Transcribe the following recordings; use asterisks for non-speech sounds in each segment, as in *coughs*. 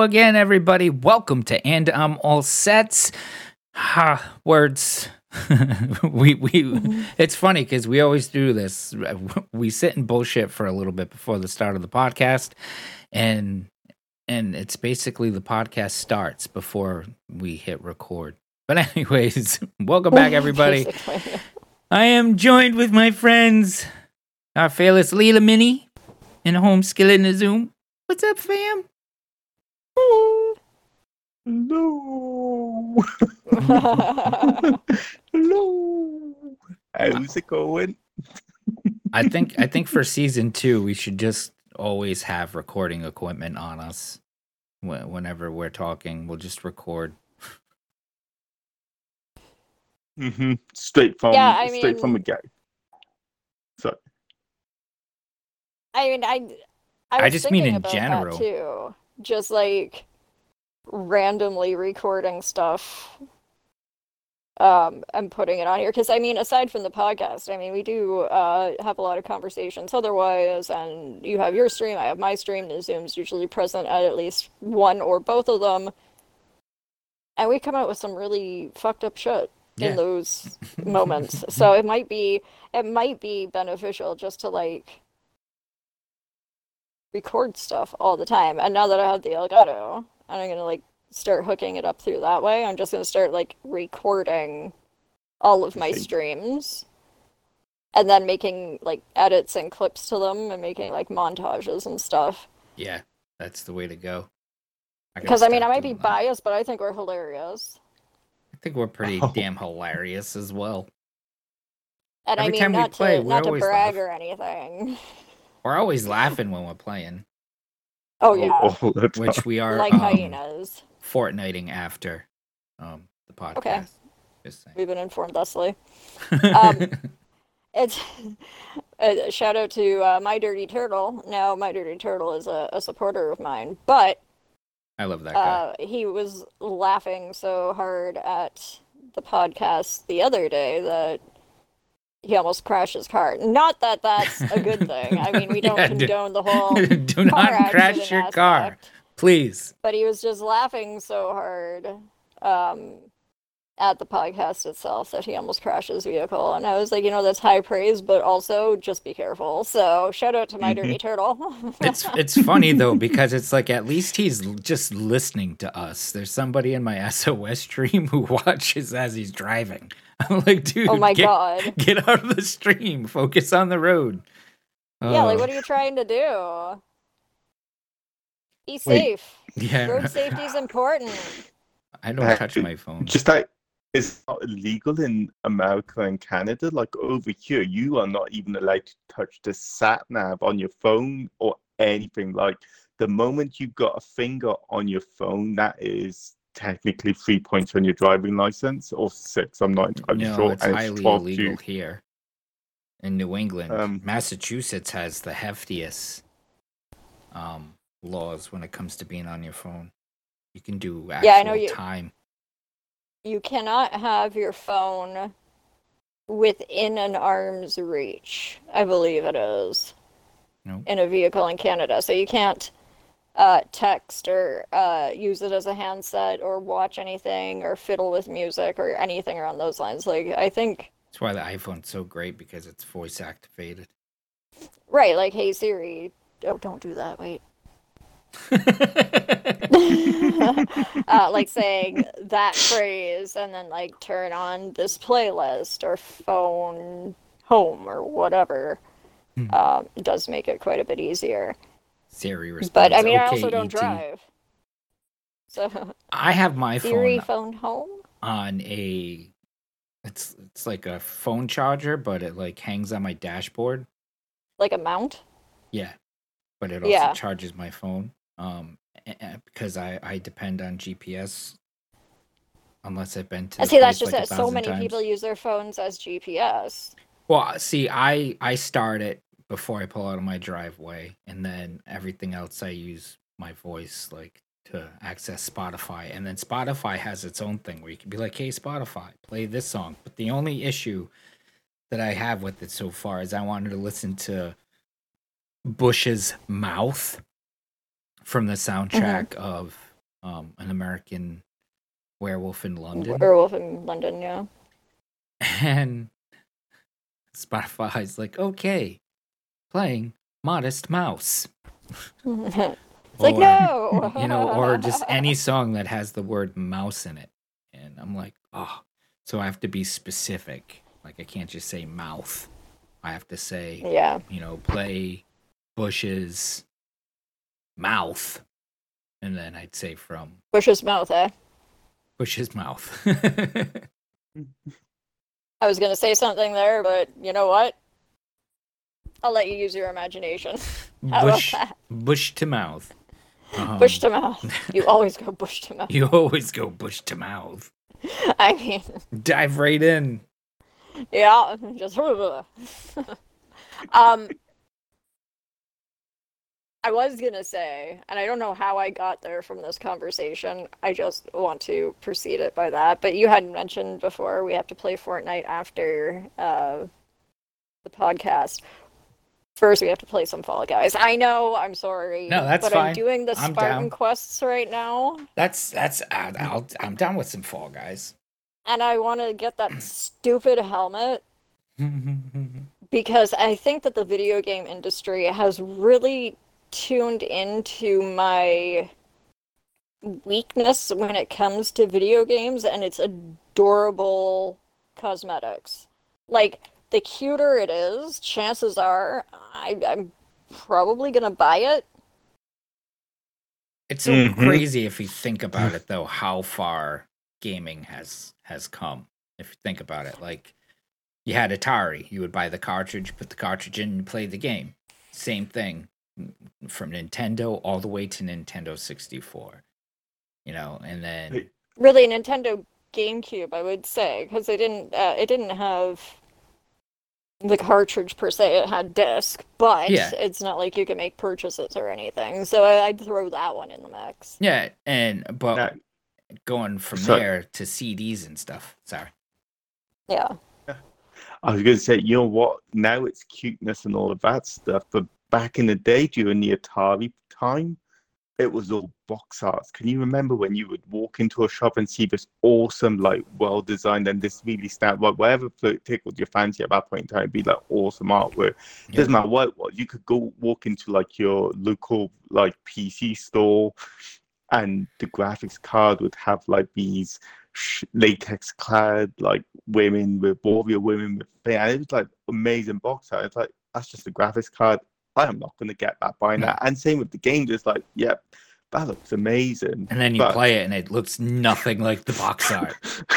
Hello, again, everybody. Welcome to And I'm All Sets. Ha, words. *laughs* we we mm-hmm. it's funny because we always do this. We sit and bullshit for a little bit before the start of the podcast, and and it's basically the podcast starts before we hit record. But anyways, *laughs* welcome back, *laughs* everybody. I am joined with my friends, our fearless Leela Mini, and home skill in the Zoom. What's up, fam? Hello. *laughs* Hello. How's it going? I think I think for season two we should just always have recording equipment on us. Whenever we're talking, we'll just record. Mm-hmm. Straight from Yeah, I straight from the mean- get. So I mean, I. I, I just mean in about general. too. Just like randomly recording stuff, um, and putting it on here. Because I mean, aside from the podcast, I mean, we do uh have a lot of conversations otherwise. And you have your stream, I have my stream. The Zoom's usually present at at least one or both of them, and we come out with some really fucked up shit Yeah. in those *laughs* moments. so it might be it might be beneficial just to like record stuff all the time. And now that I have the Elgato, and I'm gonna like start hooking it up through that way, I'm just gonna start like recording all of my streams. And then making like edits and clips to them and making like montages and stuff. Yeah, that's the way to go. Because I mean, I might be that. biased, but I think we're hilarious. I think we're pretty Oh. *laughs* damn hilarious as well. And I mean, time we not play, to we not to brag laugh. or anything. *laughs* We're always laughing when we're playing, Oh yeah, all *laughs* the which we are like um, hyenas. Fortniting after um, the podcast. Okay. Just saying. We've been informed thusly. *laughs* Um, It's a *laughs* shout out to uh, my dirty turtle. Now my dirty turtle is a, a supporter of mine, but I love that guy. uh, he was laughing so hard at the podcast the other day that he almost crashed his car. Not that that's a good thing. I mean, we *laughs* don't Yeah, do- condone the whole *laughs* Do *laughs* not crash your car, please. but he was just laughing so hard um, at the podcast itself that he almost crashed his vehicle. And I was like, you know, that's high praise, but also just be careful. So shout out to my dirty turtle. It's it's funny though because it's like at least he's just listening to us. There's somebody in my SOS stream who watches as he's driving. *laughs* I'm like, dude, oh my get, god. get out of the stream. Focus on the road. Yeah, like what are you trying to do? Be Wait. safe. yeah. Road safety is important. I don't touch my phone. Just like it's not illegal in America and Canada. Like over here, you are not even allowed to touch the sat nav on your phone or anything. Like the moment you've got a finger on your phone, that is technically three points on your driving license or six. I'm not entirely no, sure. it's and highly 12 illegal to- here in New England. Um, Massachusetts has the heftiest um, laws when it comes to being on your phone. You can do actual Yeah, I know you- time. You cannot have your phone within an arm's reach. I believe it is. No. In a vehicle in Canada. So you can't uh, text or uh, use it as a handset or watch anything or fiddle with music or anything around those lines. Like, I think, That's why the iPhone's so great because it's voice activated. right, like, hey Siri. Oh, don't do that. Wait. *laughs* *laughs* uh, like saying that phrase and then like turn on this playlist or phone home or whatever Hmm. um, does make it quite a bit easier Siri responds. but i mean i also don't ET." drive so I have my Siri phone phone home on a. It's it's like a phone charger, but it like hangs on my dashboard. like a mount Yeah, but it also Yeah. charges my phone. Um, because I I depend on GPS. Unless I've been to. and see that's just like, that so many times. people use their phones as gps Well, see, I I start it before I pull out of my driveway, and then everything else I use my voice like to access Spotify, and then Spotify has its own thing where you can be like, "Hey, Spotify, play this song." But the only issue that I have with it so far is I wanted to listen to Bush's mouth from the soundtrack of um, an American Werewolf in London, Werewolf in London, yeah. *laughs* and Spotify's like, okay, playing Modest Mouse. it's like no, you know, or just *laughs* any song that has the word mouse in it. And I'm like, oh, so I have to be specific. Like, I can't just say mouth. I have to say, yeah. you know, play Bush's mouth. And then I'd say from Bush's mouth, eh? Bush's mouth. *laughs* I was gonna say something there, but you know what? I'll let you use your imagination. *laughs* How Bush, bush to mouth. Um, Bush to mouth. *laughs* You always go bush to mouth. You always go bush to mouth. *laughs* I mean, Dive right in. yeah, just um. I was gonna say, and I don't know how I got there from this conversation. I just want to precede it by that. But you had mentioned before we have to play Fortnite after uh, the podcast. First, we have to play some Fall Guys. I know. I'm sorry. No, that's but fine. I'm doing the I'm Spartan down. quests right now, That's that's I'll, I'm down with some Fall Guys. and I want to get that *clears throat* stupid helmet *laughs* because I think that the video game industry has really tuned into my weakness when it comes to video games and it's adorable cosmetics. Like, the cuter it is, chances are I, I'm probably gonna buy it. It's so Mhm. crazy if you think about it, though, how far gaming has has come. If you think about it, like you had Atari, you would buy the cartridge, put the cartridge in, and play the game. Same thing mm, from Nintendo all the way to Nintendo 64. You know, and then Really, Nintendo GameCube, I would say, because it didn't uh, it didn't have the cartridge per se. It had disc, but Yeah. it's not like you can make purchases or anything. So I- I'd throw that one in the mix. yeah, and but Now- going from So- there to CDs and stuff. Sorry. Yeah. I was going to say, you know what? Now it's cuteness and all of that stuff, but back in the day during the Atari time, it was all box arts. Can you remember when you would walk into a shop and see this awesome, like well designed and this really stand, like whatever tickled your fancy at that point in time, it'd be like awesome artwork. Yeah. Doesn't matter what it was. You could go walk into like your local like PC store, and the graphics card would have like these latex clad like women with warrior women with. And it was like amazing box art. It's like that's just a graphics card. I am not gonna get that buying that. And same with the game, just like, yep, that looks amazing. And then you But- play it, and it looks nothing like the box art. *laughs*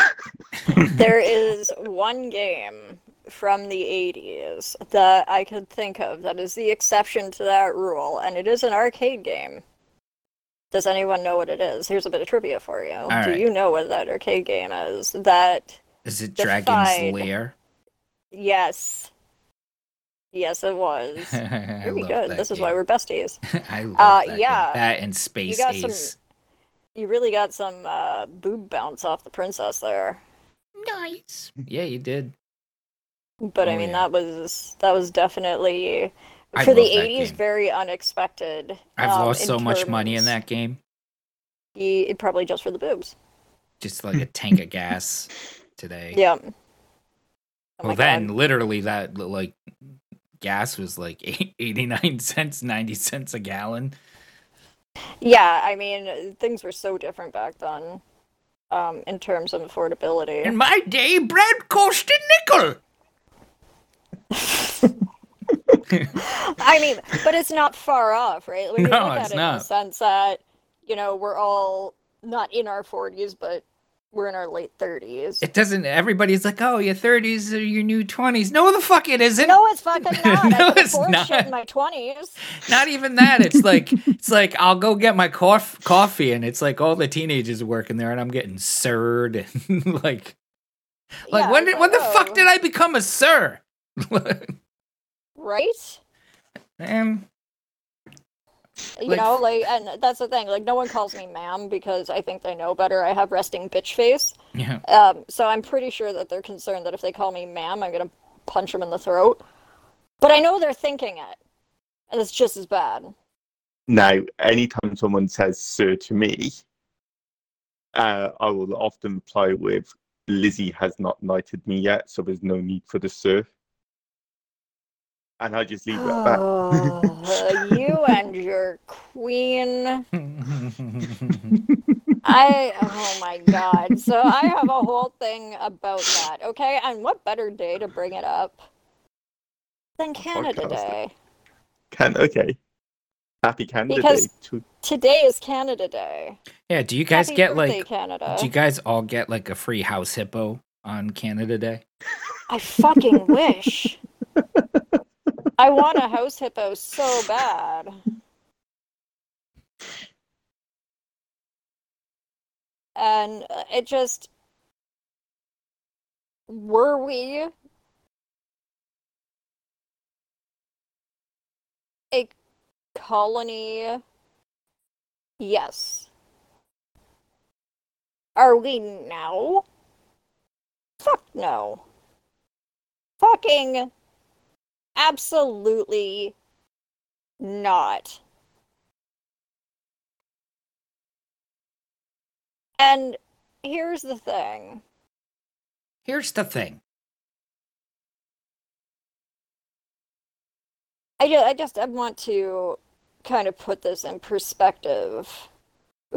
There is one game from the 80s that I could think of that is the exception to that rule, and it is an arcade game. Does anyone know what it is? Here's a bit of trivia for you. Do right. you know what that arcade game is? That, Is it Defied. Dragon's Lair? yes. Yes, it was. *laughs* I Very good. This is why we're besties. *laughs* I love Uh, that game. yeah. That and Space got some- You really got some uh, boob bounce off the princess there. Nice. Yeah, you did. But I Oh, mean, yeah. that was that was definitely I for the 80s game. very unexpected. I've um, lost so much money in that game. Ye- probably just for the boobs. Just like a tank of gas *laughs* today. Yeah. Oh well, God. then literally that like gas was like *laughs* eight- 89 cents, 90 cents a gallon. Yeah, I mean, things were so different back then, um, in terms of affordability. In my day, bread cost a nickel. *laughs* I mean, but it's not far off, right? No, it's it in the sense that, you know, we're all not in our 40s, but we're in our late 30s. It doesn't. Everybody's like, "Oh, your 30s are your new 20s." No, the fuck it isn't. No, it's fucking *laughs* not. No, it's not. shit in my 20s. Not even that. It's like it's like I'll go get my coff- coffee, and it's like all the teenagers are working there, and I'm getting sirred and *laughs* like, like Yeah, when did when the I fuck did I become a sir? *laughs* Right? um, You Like- know, like, and that's the thing. Like, no one calls me ma'am because I think they know better. I have resting bitch face. yeah. Um, so I'm pretty sure that they're concerned that if they call me ma'am, I'm gonna punch them in the throat. But I know they're thinking it, and it's just as bad. Now, anytime someone says "sir" to me, uh, I will often reply with "Lizzie has not knighted me yet, so there's no need for the sir." And I just leave it at that. Oh, you *laughs* and your queen. I oh my god. So I have a whole thing about that. Okay, and what better day to bring it up than Canada Podcast. Day? Can okay. Happy Canada Because- Day. To, Today is Canada Day. yeah, do you guys Happy get birthday, like Canada? do you guys all get like a free house hippo on Canada Day? I fucking wish. *laughs* I want a house hippo so bad. And it just. Were we a colony? Yes. Are we now? Fuck no. Fucking absolutely not. And here's the thing. Here's the thing. I just, I just I want to kind of put this in perspective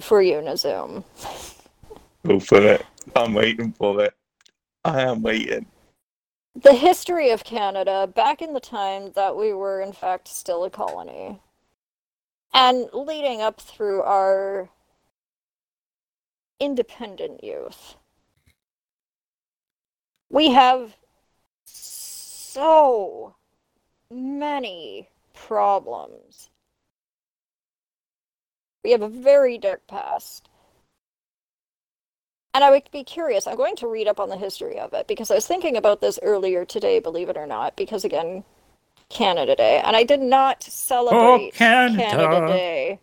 for you, Nazoom. go for it. I'm waiting for it. I am waiting. The history of Canada back in the time that we were, in fact, still a colony, and leading up through our independent youth, we have so many problems. We have a very dark past. And I would be curious. I'm going to read up on the history of it because I was thinking about this earlier today, believe it or not, because again, Canada Day. And I did not celebrate Canada. Day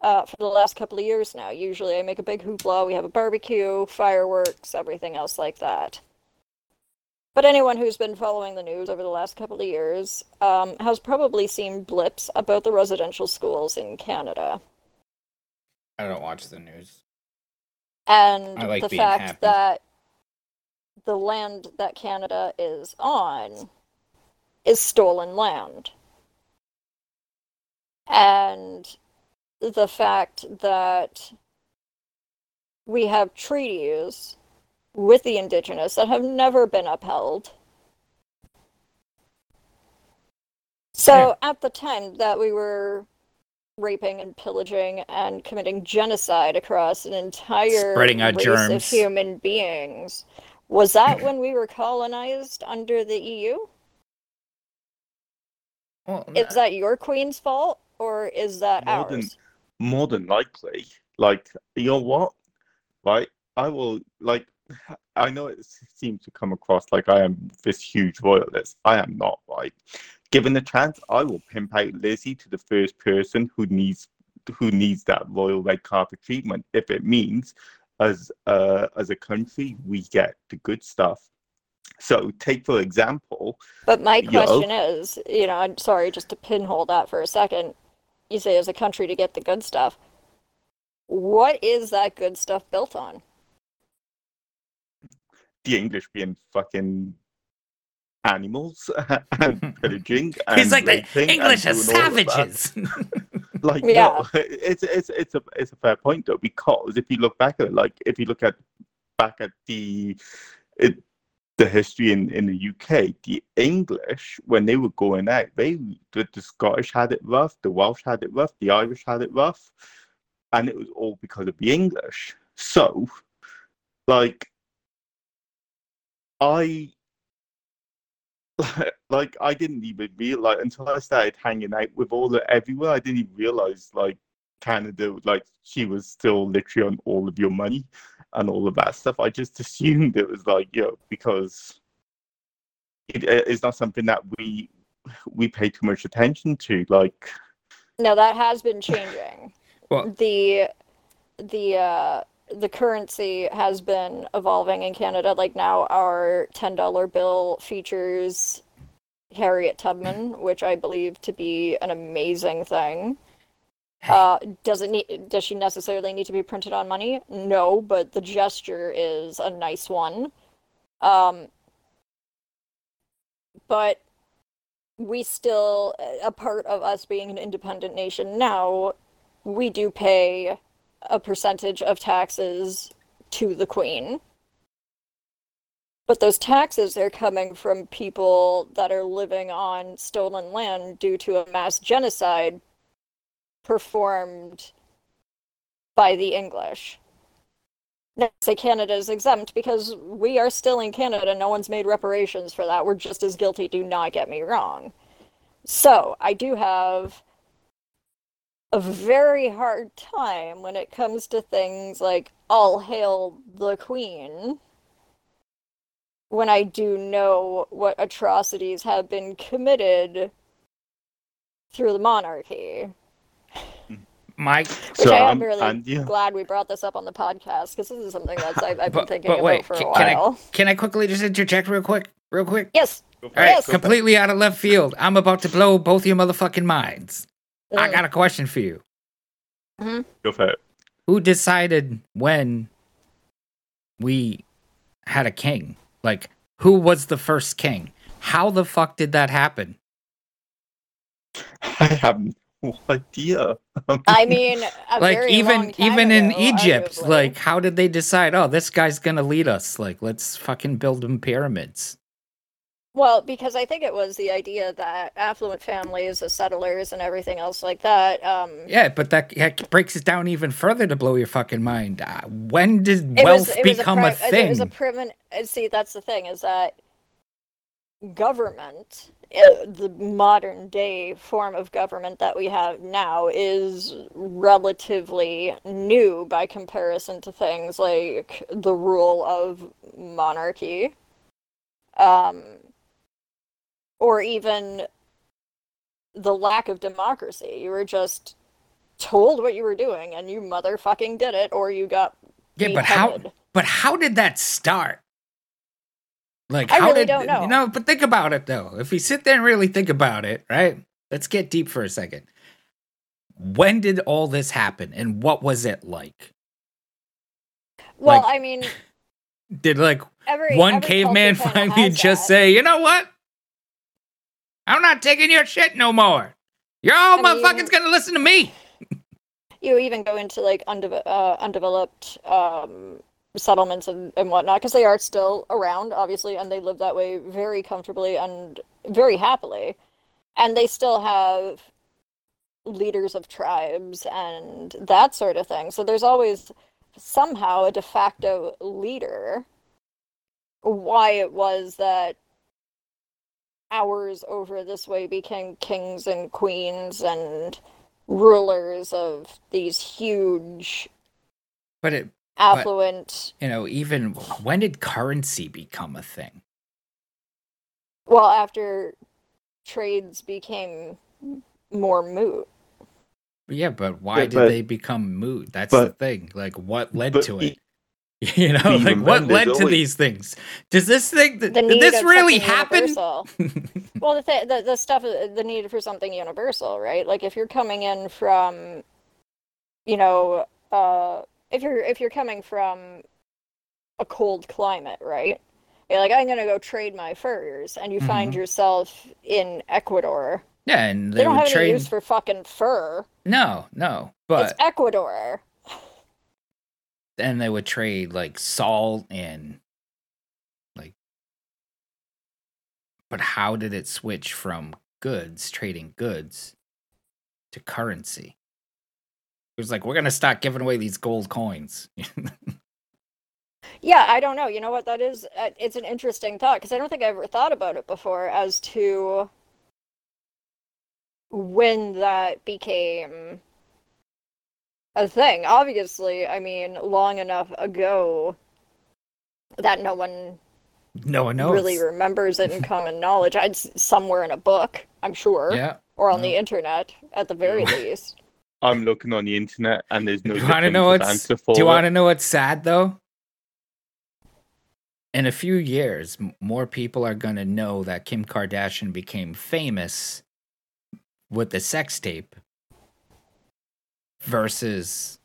uh, for the last couple of years now. Usually I make a big hoopla, we have a barbecue, fireworks, everything else like that. But anyone who's been following the news over the last couple of years um, has probably seen blips about the residential schools in Canada. I don't watch the news. And like the fact happy. that the land that Canada is on is stolen land. And the fact that we have treaties with the indigenous that have never been upheld. So at the time that we were raping and pillaging and committing genocide across an entire Spreading out race germs. of human beings, was that *laughs* when we were colonized under the EU? Well, Is uh, that your queen's fault or is that More than- ours? More than likely. Like, you know what? Right? I will, like, I know it seems to come across like I am this huge royalist. I am not, right? Given the chance, I will pimp out Lizzie to the first person who needs who needs that royal red carpet treatment if it means as uh, as a country we get the good stuff. So take for example, But my question is, you know, I'm sorry, just to pinhole that for a second. You say as a country to get the good stuff. What is that good stuff built on? the English being fucking animals *laughs* and *laughs* pillaging. And He's like the raping English are doing all of that. savages. *laughs* Like, Yeah. no, it's it's it's a it's a fair point though because if you look back at it, like if you look at back at the it, the history in in the UK, the English when they were going out, they the, the Scottish had it rough, the Welsh had it rough, the Irish had it rough, and it was all because of the English. So, like, I *laughs* like I didn't even realize until I started hanging out with all the everywhere. I didn't even realize like Canada, like she was still literally on all of your money and all of that stuff. I just assumed it was like you know because it it is not something that we we pay too much attention to. Like No, that has been changing. Well- the the uh the currency has been evolving in Canada. Like now our ten dollar bill features Harriet Tubman, which I believe to be an amazing thing. Uh, does it need? Does she necessarily need to be printed on money? No, but the gesture is a nice one. Um, but we still, a part of us being an independent nation now, we do pay a percentage of taxes to the queen. But those taxes are coming from people that are living on stolen land due to a mass genocide performed by the English. Now, say Canada is exempt because we are still in Canada. No one's made reparations for that. We're just as guilty, do not get me wrong. So, I do have a very hard time when it comes to things like all hail the queen when I do know what atrocities have been committed through the monarchy. *laughs* Mike, Which So I am I'm- really and yeah. glad we brought this up on the podcast because this is something that's I've, I've been but, thinking but about wait, for a can, can while. I can I quickly just interject real quick, real quick? Yes. All right, Yes. it, go for it, completely out of left field. I'm about to blow both your motherfucking minds. I Mm. got a question for you. Go for it. Who decided when we had a king? Like, who was the first king? How the fuck did that happen? I have no idea. I mean, a *laughs* like very even long time even in Egypt, arguably. like how did they decide? Oh, this guy's gonna lead us. Like, let's fucking build him pyramids. Well, because I think it was the idea that affluent families, the settlers, and everything else like that. Um, Yeah, but that, that breaks it down even further to blow your fucking mind. Uh, when did wealth was, become a, pri- thing? It was a primin- uh, See, that's the thing is that government, uh, the modern day form of government that we have now, is relatively new by comparison to things like the rule of monarchy, um, or even the lack of democracy. You were just told what you were doing, and you motherfucking did it, or you got yeah, but how? But how did that start? Like, I how really did don't know. you know? But think about it though. If we sit there and really think about it, right? Let's get deep for a second. When did all this happen, and what was it like? Well, Like- I mean, *laughs* Did like every one every caveman finally just that. say, you know what? I'm not taking your shit no more. You're all I mean- motherfuckers gonna listen to me. You even go into like undeve- uh, undeveloped um, settlements and, and whatnot because they are still around, obviously, and they live that way very comfortably and very happily, and they still have leaders of tribes and that sort of thing. So there's always somehow a de facto leader. Why it was that ours over this way became kings and queens and rulers of these huge But it, affluent you know, even when did currency become a thing? well after trades became more moot Yeah, but why Yeah, did but- they become moot? That's the thing. Like, what led to e- it? *laughs* You know, even like what led to always- these things? Does this thing? the Did need this of really something happen? universal. *laughs* well the, th- the the stuff the need for something universal right like if you're coming in from you know uh if you're if you're coming from a cold climate right you're like i'm gonna go trade my furs and you find Mhm. yourself in ecuador yeah, and they, they, don't would have any use for fucking fur No, no, but it's but ecuador then they would trade like salt and like. But how did it switch from goods, trading goods, to currency? It was like we're gonna start giving away these gold coins. *laughs* Yeah, I don't know. You know what that is? Uh, It's an interesting thought because I don't think I ever thought about it before as to when that became a thing. Obviously, I mean, long enough ago that no one no one knows. really remembers it in *laughs* common knowledge. I'd somewhere in a book, I'm sure, yeah. or on yeah. the internet at the very least. I'm looking on the internet and there's no Do you want to know what's? answer Do you want to know what's sad though? In a few years, more people are gonna know that Kim Kardashian became famous with the sex tape versus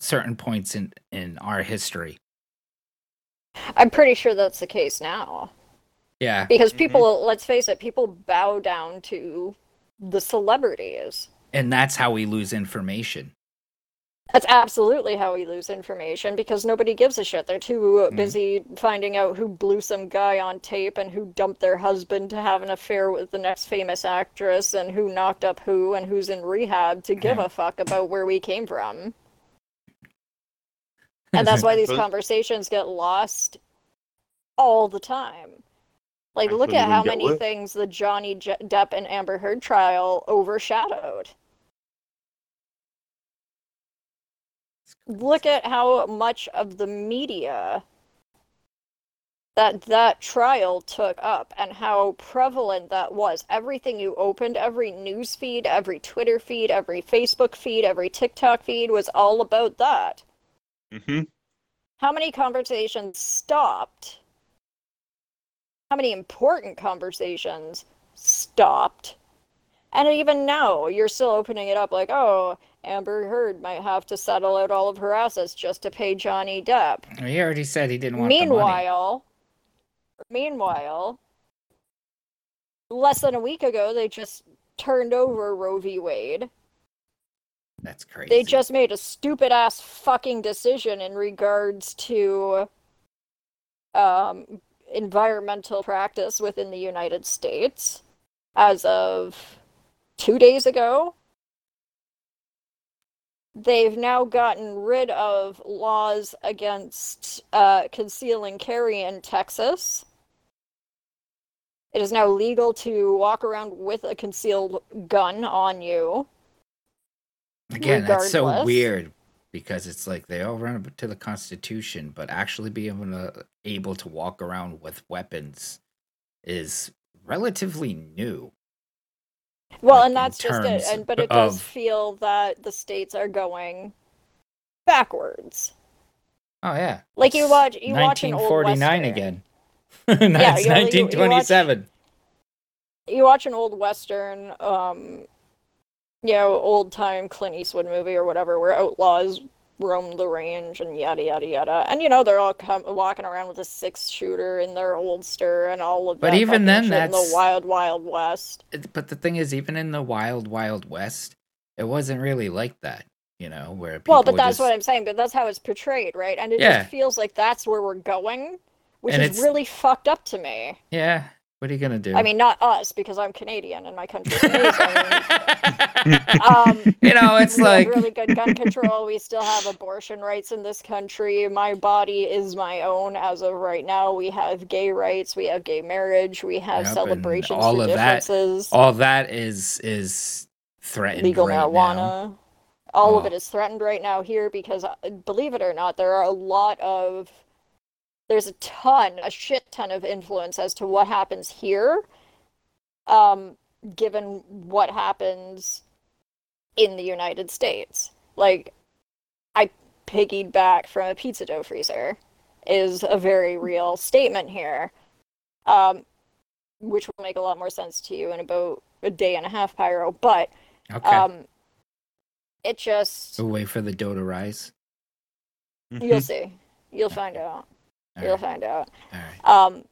certain points in in our history. I'm pretty sure that's the case now. Yeah. Because mm-hmm. people, let's face it, people bow down to the celebrities. And that's how we lose information. That's absolutely how we lose information because nobody gives a shit. They're too Mhm. busy finding out who blew some guy on tape and who dumped their husband to have an affair with the next famous actress and who knocked up who and who's in rehab to give Yeah. a fuck about where we came from. *laughs* And that's why these conversations get lost all the time. Like, look at how many what? things the Johnny Depp and Amber Heard trial overshadowed. Look at how much of the media that that trial took up and how prevalent that was. Everything you opened, every news feed, every Twitter feed, every Facebook feed, every TikTok feed was all about that. hmm How many conversations stopped? How many important conversations stopped? And even now, you're still opening it up like, oh, Amber Heard might have to settle out all of her assets just to pay Johnny Depp. He already said he didn't want the money. Meanwhile, meanwhile, less than a week ago, they just turned over Roe v. Wade. That's crazy. They just made a stupid ass fucking decision in regards to um, environmental practice within the United States as of two days ago. They've now gotten rid of laws against uh, conceal and carry in Texas. It is now legal to walk around with a concealed gun on you. Again, that's so weird because it's like they all run up to the Constitution, but actually being able to walk around with weapons is relatively new. Well, and that's just it. And but it does of- feel that the states are going backwards. Oh yeah, Like you watch, you watch an old 1949 western. again. *laughs* That's you- you- you watch- 1927. You watch an old western, um, you know, old time Clint Eastwood movie or whatever, where outlaws roam the range and yada yada yada. And you know they're all come, walking around with a six shooter in their holster and all of But that. even then, shit in that's- the wild wild west. But the thing is, even in the wild, wild west, it wasn't really like that. You know, where people Well, but that's just, what I'm saying. But that's how it's portrayed, right? And it Yeah. just feels like that's where we're going, which And is it's- really fucked up to me. Yeah. What are you gonna do? I mean, not us because I'm Canadian and my country's amazing. *laughs* um, *laughs* you know, it's we like have really good gun control. We still have abortion rights in this country. My body is my own as of right now. We have gay rights. We have gay marriage. We have Yep, celebrations all for of that- all that is is threatened. legal right marijuana. now. All of Oh. it is threatened right now here because, uh, believe it or not, there are a lot of. There's a ton, a shit ton of influence as to what happens here, um, given what happens in the United States. Like, I piggied back from a pizza dough freezer, is a very real statement here, um, which will make a lot more sense to you in about a day and a half, Pyro. But Okay. um, it just we'll wait for the dough to rise. you'll see, you'll find out, All you'll right. find out. All right. Um,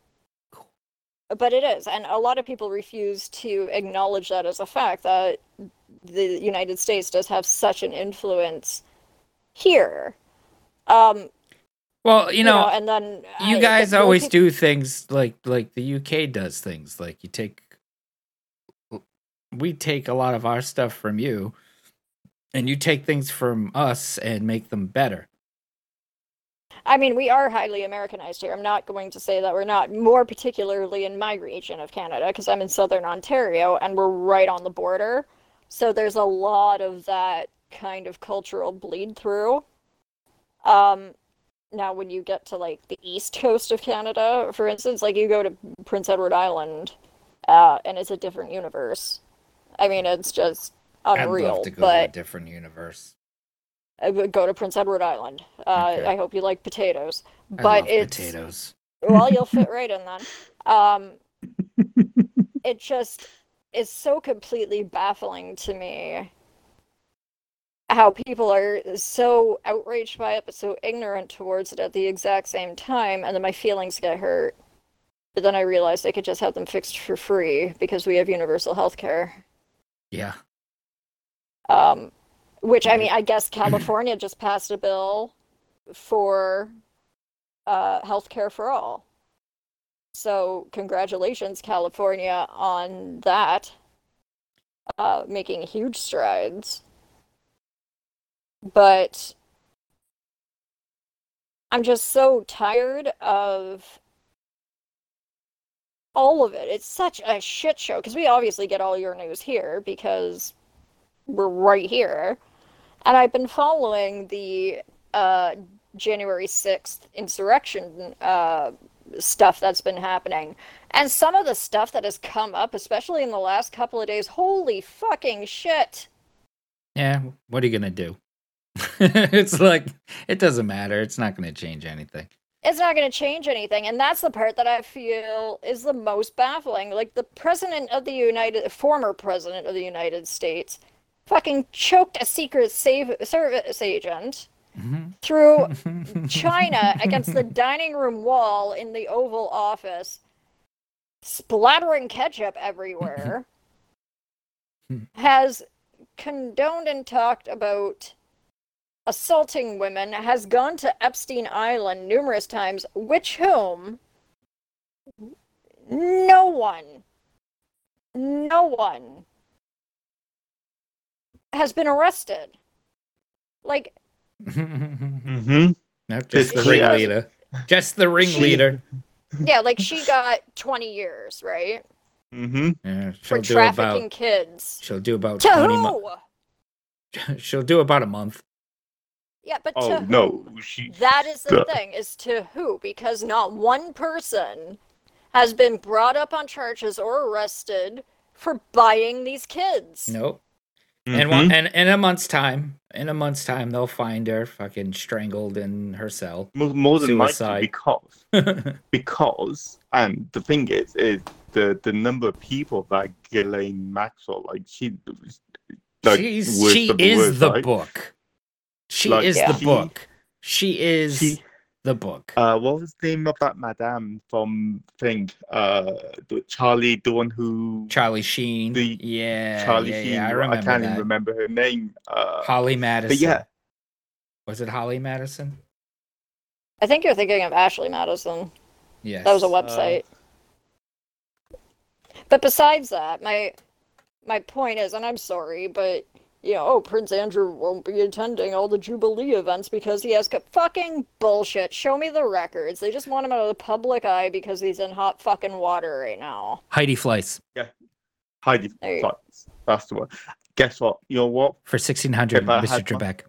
Cool. but it is, and a lot of people refuse to acknowledge that as a fact that the United States does have such an influence here. Um, Well, you you know, know, and then you I- guys always do things like like the UK does things. Like you take we take a lot of our stuff from you and you take things from us and make them better. I mean, we are highly Americanized here. I'm not going to say that we're not, more particularly in my region of Canada, because I'm in southern Ontario and we're right on the border. So there's a lot of that kind of cultural bleed through. Um, now, when you get to like the east coast of Canada, for instance, like you go to Prince Edward Island, uh, and it's a different universe. I mean, it's just I'd unreal. love to go but to a different universe. I would go to Prince Edward Island. Uh, Okay. I hope you like potatoes. I but it's potatoes. well, you'll fit *laughs* right in then. Um, *laughs* it just is so completely baffling to me how people are so outraged by it but so ignorant towards it at the exact same time and then my feelings get hurt. But then i realized i could just have them fixed for free because we have universal health care Yeah. um, which i mean i guess *clears throat* california just passed a bill for uh, health care for all so congratulations california on that uh, making huge strides but I'm just so tired of all of it. It's such a shit show because we obviously get all your news here because we're right here. And I've been following the uh, January 6th insurrection uh, stuff that's been happening. And some of the stuff that has come up, especially in the last couple of days, holy fucking shit. Yeah. What are you gonna do? *laughs* it's like it doesn't matter. It's not gonna change anything. it's not going to change anything and that's the part that i feel is the most baffling like the president of the united former president of the united states fucking choked a secret save, service agent. Mm-hmm. through *laughs* china against the dining room wall in the oval office splattering ketchup everywhere *laughs* has condoned and talked about assaulting women, has gone to Epstein Island numerous times, which whom no one, no one has been arrested. Like, Mm-hmm. no, just the ringleader. Just the ringleader. yeah, like she got 20 years, right? Mm-hmm. Yeah, For she'll do trafficking about kids. she'll do about To twenty who? months. *laughs* She'll do about a month. Yeah, but Oh to who? no, she. That is the Duh. thing, is to who? Because not one person has been brought up on charges or arrested for buying these kids. Nope. Mhm. And one, and in a month's time, in a month's time, they'll find her fucking strangled in her cell. more, more than likely because *laughs* because and the thing is is the the number of people that Ghislaine Maxwell like she like She's she for is word, the right? book. She Like, is Yeah. the book. She is She the book. uh what was the name of that madame from thing uh Charlie the one who Charlie Sheen. the yeah, Charlie yeah, Sheen yeah, I I, can't that. even remember her name uh Holly Madison. but yeah Was it Holly Madison? I think you're thinking of Ashley Madison. Yes. That was a Uh, website. but besides that, my my point is, and I'm sorry, but you know, oh, Prince Andrew won't be attending all the Jubilee events because he has co- fucking bullshit. Show me the records. They just want him out of the public eye because he's in hot fucking water right now. Heidi Fleiss Yeah. Heidi There you Fleiss, that's the one guess what you know what for sixteen hundred. Mr. had my- Trebek.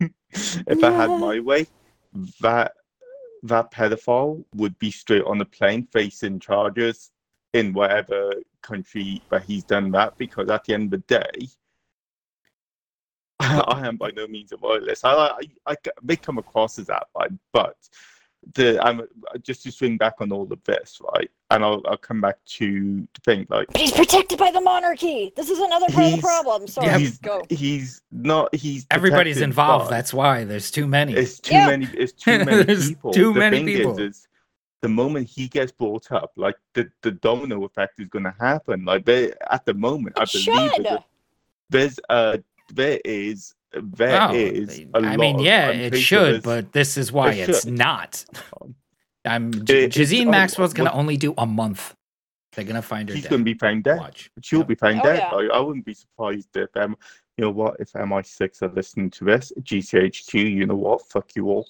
*laughs* if I had my way, that that pedophile would be straight on the plane facing charges in whatever country that he's done that because at the end of the day, *laughs* I am by no means a loyalist. I, I, I may come across as that, right? but the I'm uh, just to swing back on all of this, right? And I'll I'll come back to the thing like But he's protected by the monarchy. This is another part of the problem. Sorry, Yeah, he's go. he's not he's Everybody's involved. That's why there's too many. It's too Yeah. many. It's too *laughs* many There's people. too the many thing people. Is, is the moment he gets brought up, like the, the domino effect is going to happen. Like they, at the moment, I believe should. there's a, there's a there is there Wow. is a I lot mean, yeah, I'm it should, but this is why it it's should. not. *laughs* I'm It- J- it's- Ghislaine oh, Maxwell's gonna what- only do a month. They're gonna find her he's dead. going to be found dead. Watch. She'll Yep. be found Oh, dead. yeah. Like, I wouldn't be surprised if um, you know what, if MI6 are listening to this, GCHQ, you know what, fuck you all.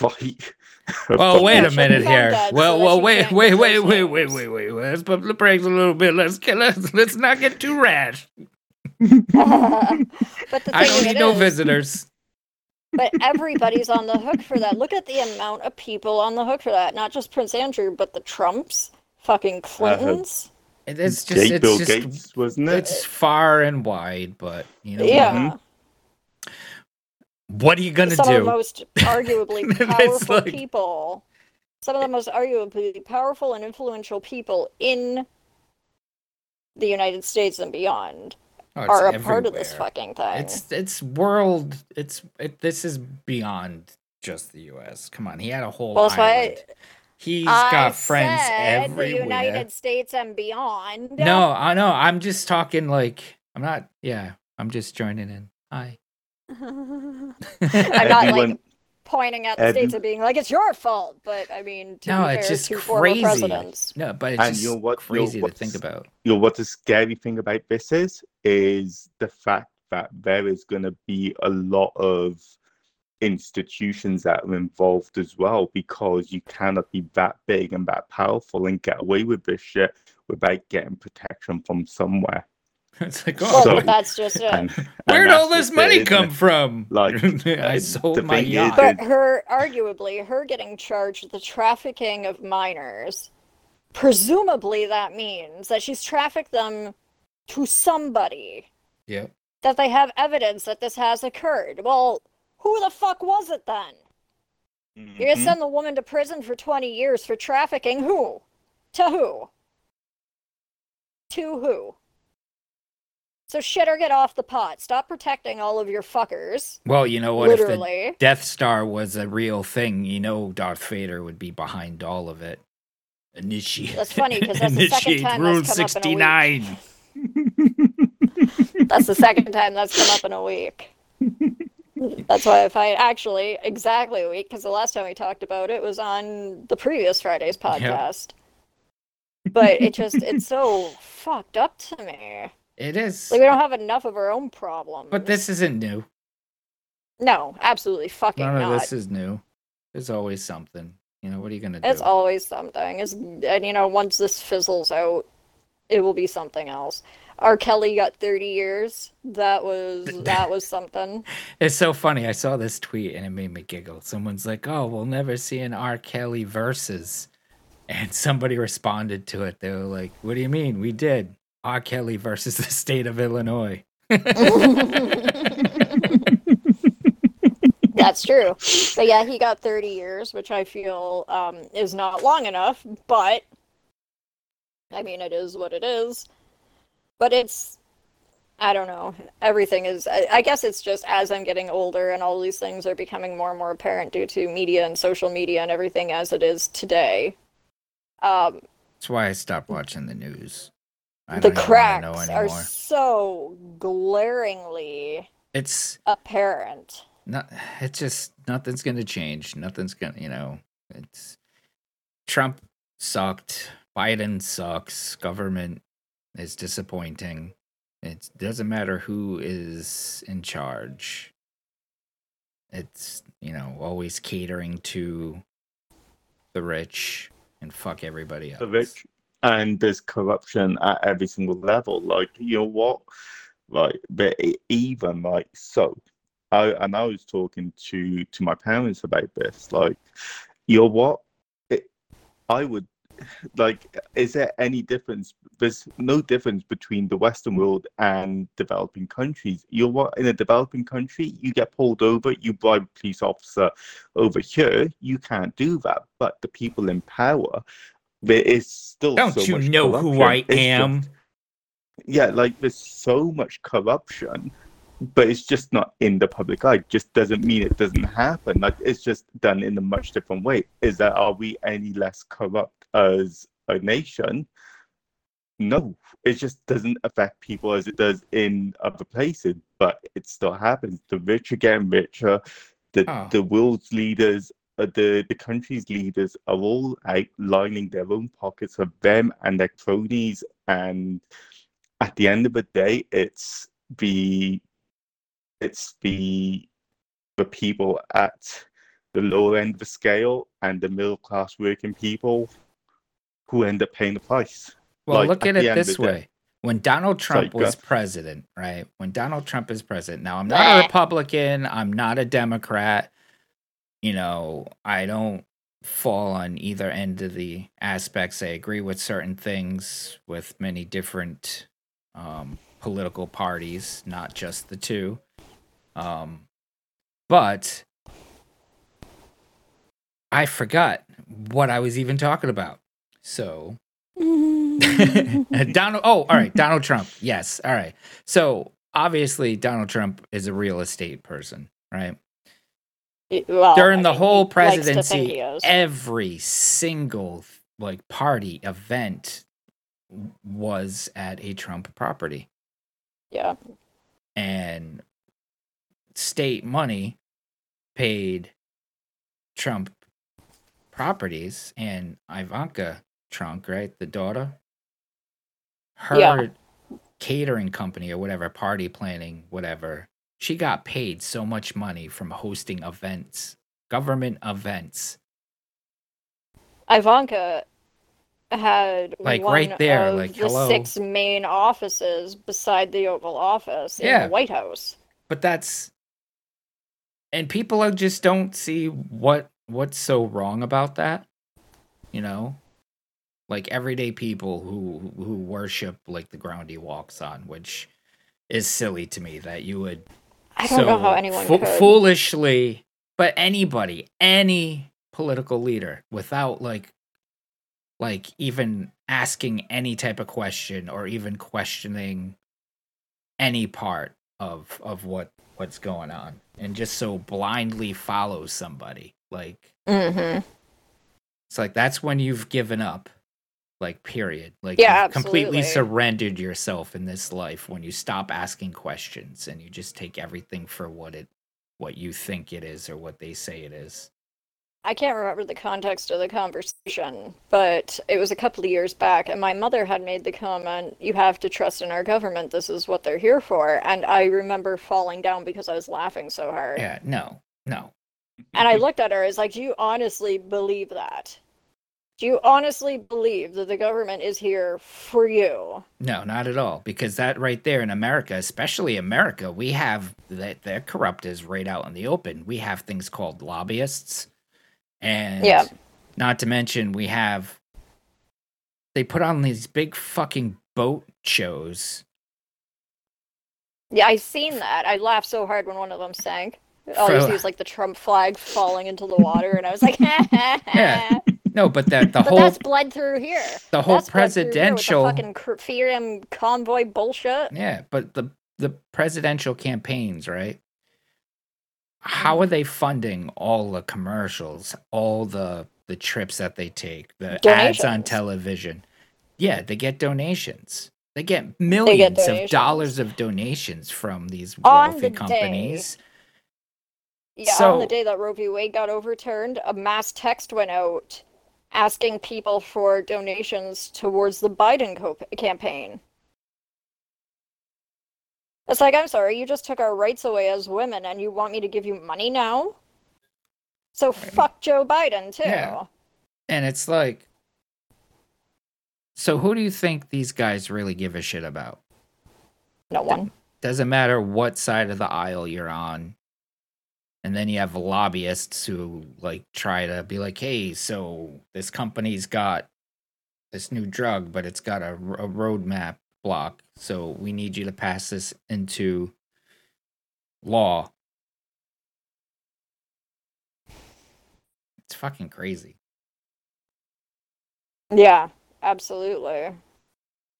Fight. *laughs* Well, wait a minute here. dead Well, that well, wait, wait, wait, wait, wait, wait, wait, wait. Let's pump the brakes a little bit. Let's get let's, let's not get too rash. *laughs* but the I thing don't need no is- *laughs* visitors. but everybody's on the hook for that. Look at the amount of people on the hook for that. Not just Prince Andrew, but the Trumps, fucking uh, Clintons. It's just, Jake it's Bill just, Gates, wasn't it? it's far and wide. But you know, yeah. what? what are you gonna do? Some of the most arguably *laughs* powerful like- people. Some of the most arguably powerful and influential people in the United States and beyond Oh, are a part of this fucking thing. It's it's world. It's it, this is beyond just the U.S. Come on, he had a whole well, so I, island. He's I got friends said everywhere. the United States and beyond. No, I know. I'm just talking like I'm not. Yeah, I'm just joining in. Hi. *laughs* I'm not Everyone- like pointing at the every- states and being like it's your fault, but I mean, to No, be it's fair, just two crazy. No, but it's And just you know what- you know crazy to think about. you know what the scary thing about this is is the fact that there is going to be a lot of institutions that are involved as well because you cannot be that big and that powerful and get away with this shit without getting protection from somewhere *laughs* It's like, oh, So- that's just it. and, and where'd that's all this just it, money come from? Like, *laughs* I *laughs* sold my thing is yacht. But her, arguably, her getting charged with the trafficking of minors, presumably that means that she's trafficked them to somebody, Yep. that they have evidence that this has occurred. Well, who the fuck was it then? You're gonna mm-hmm. send the woman to prison for 20 years for trafficking who? To who? To who? So shit or get off the pot. Stop protecting all of your fuckers. Well, you know what? If the literally. Death Star was a real thing, you know Darth Vader would be behind all of it. Initiate. That's funny because that's the second time Rule that's come up in a 69. week. That's the second time that's come up in a week. That's why I find actually exactly a week because the last time we talked about it was on the previous Friday's podcast. But it just it's so fucked up to me. It is. Like we don't have enough of our own problems. But this isn't new. no, absolutely fucking None of not. this is new. There's always something. You know, what are you going to do? It's always something. It's, and you know, once this fizzles out, it will be something else. R. Kelly got 30 years. That was *laughs* that was something. It's so funny. I saw this tweet and it made me giggle. Someone's like, "Oh, we'll never see an R. Kelly versus," and somebody responded to it. They were like, "What do you mean? We did R. Kelly versus the state of Illinois." *laughs* That's true. But yeah, he got 30 years, which I feel um, is not long enough, but I mean, it is what it is. But it's, I don't know. Everything is, I, I guess it's just as I'm getting older and all these things are becoming more and more apparent due to media and social media and everything as it is today. Um, That's why I stopped watching the news. I the cracks are so glaringly It's apparent. not. It's just nothing's going to change. Nothing's going. to You know, it's Trump sucked. Biden sucks. Government is disappointing. It doesn't matter who is in charge. It's you know always catering to the rich and fuck everybody else. the rich and there's corruption at every single level like you know what like but even like so i and i was talking to to my parents about this like you know what it, i would like is there any difference there's no difference between the western world and developing countries you know what in a developing country you get pulled over you bribe a police officer over here you can't do that but the people in power there is still Don't so you much know who. I It's just- am? yeah, like there's so much corruption, but it's just not in the public eye. Just doesn't mean it doesn't happen. Like it's just done in a much different way. Is that are we any less corrupt as a nation? No, it just doesn't affect people as it does in other places, but it still happens. The rich are getting richer. The Oh. the world's leaders, uh, the the country's leaders are all out lining their own pockets of them and their cronies and at the end of the day, it's the it's the the people at the lower end of the scale and the middle class working people who end up paying the price. Well, Like, look at at it this way. When Donald Trump Sorry, was president, right? When Donald Trump is president, now I'm not a Republican, I'm not a Democrat. You know, I don't fall on either end of the aspects. I agree with certain things with many different um, political parties, not just the two. Um, but I forgot what I was even talking about. So mm-hmm. *laughs* Donald. Oh, all right. Donald Trump. Yes. All right. So obviously Donald Trump is a real estate person, right? Well, During I the whole he likes to think presidency, every single like party event was at a Trump property. yeah. and state money paid Trump properties and Ivanka Trump, right? The daughter. Her Yeah. catering company or whatever, party planning, whatever. She got paid so much money from hosting events, government events. Ivanka had Like, right there, of like, the hello. six main offices beside the Oval Office in Yeah. the White House. But that's and people are just don't see what what's so wrong about that. You know? Like everyday people who who worship like the ground he walks on, which is silly to me that you would I don't know how anyone fo- foolishly but anybody, any political leader without like like even asking any type of question or even questioning any part of of what what's going on and just so blindly follow somebody like hmm it's like that's when you've given up like period like Yeah, completely surrendered yourself in this life when you stop asking questions and you just take everything for what it what you think it is or what they say it is I can't remember the context of the conversation, but it was a couple of years back, and my mother had made the comment, You have to trust in our government. This is what they're here for. And I remember falling down because I was laughing so hard. yeah no no And I looked at her, I was like, Do you honestly believe that? Do you honestly believe that the government is here for you? No, not at all. Because that right there in America, especially America, we have that they're corrupt is right out in the open. We have things called lobbyists. And Yeah. not to mention we have they put on these big fucking boat shows. Yeah, I've seen that. I laughed so hard when one of them sank. All you see was like the Trump flag falling into the water, and I was like, *laughs* yeah. No, but that the *laughs* But whole that's bled through here. the whole That's bled through here with the presidential fucking freedom convoy bullshit. Yeah, but the the presidential campaigns, right? How mm-hmm. are they funding all the commercials, all the the trips that they take, the ads on television? Yeah, they get donations. They get millions of dollars of donations from these wealthy the day. companies. Yeah, So- on the day that Roe v. Wade got overturned, a mass text went out asking people for donations towards the Biden co- campaign. It's like, I'm sorry, you just took our rights away as women and you want me to give you money now? So fuck Joe Biden, too. Yeah. And it's like so who do you think these guys really give a shit about? No one. doesn't matter what side of the aisle you're on. And then you have lobbyists who like try to be like, hey, so this company's got this new drug, but it's got a, a roadmap block. So we need you to pass this into law. It's fucking crazy. Yeah, absolutely.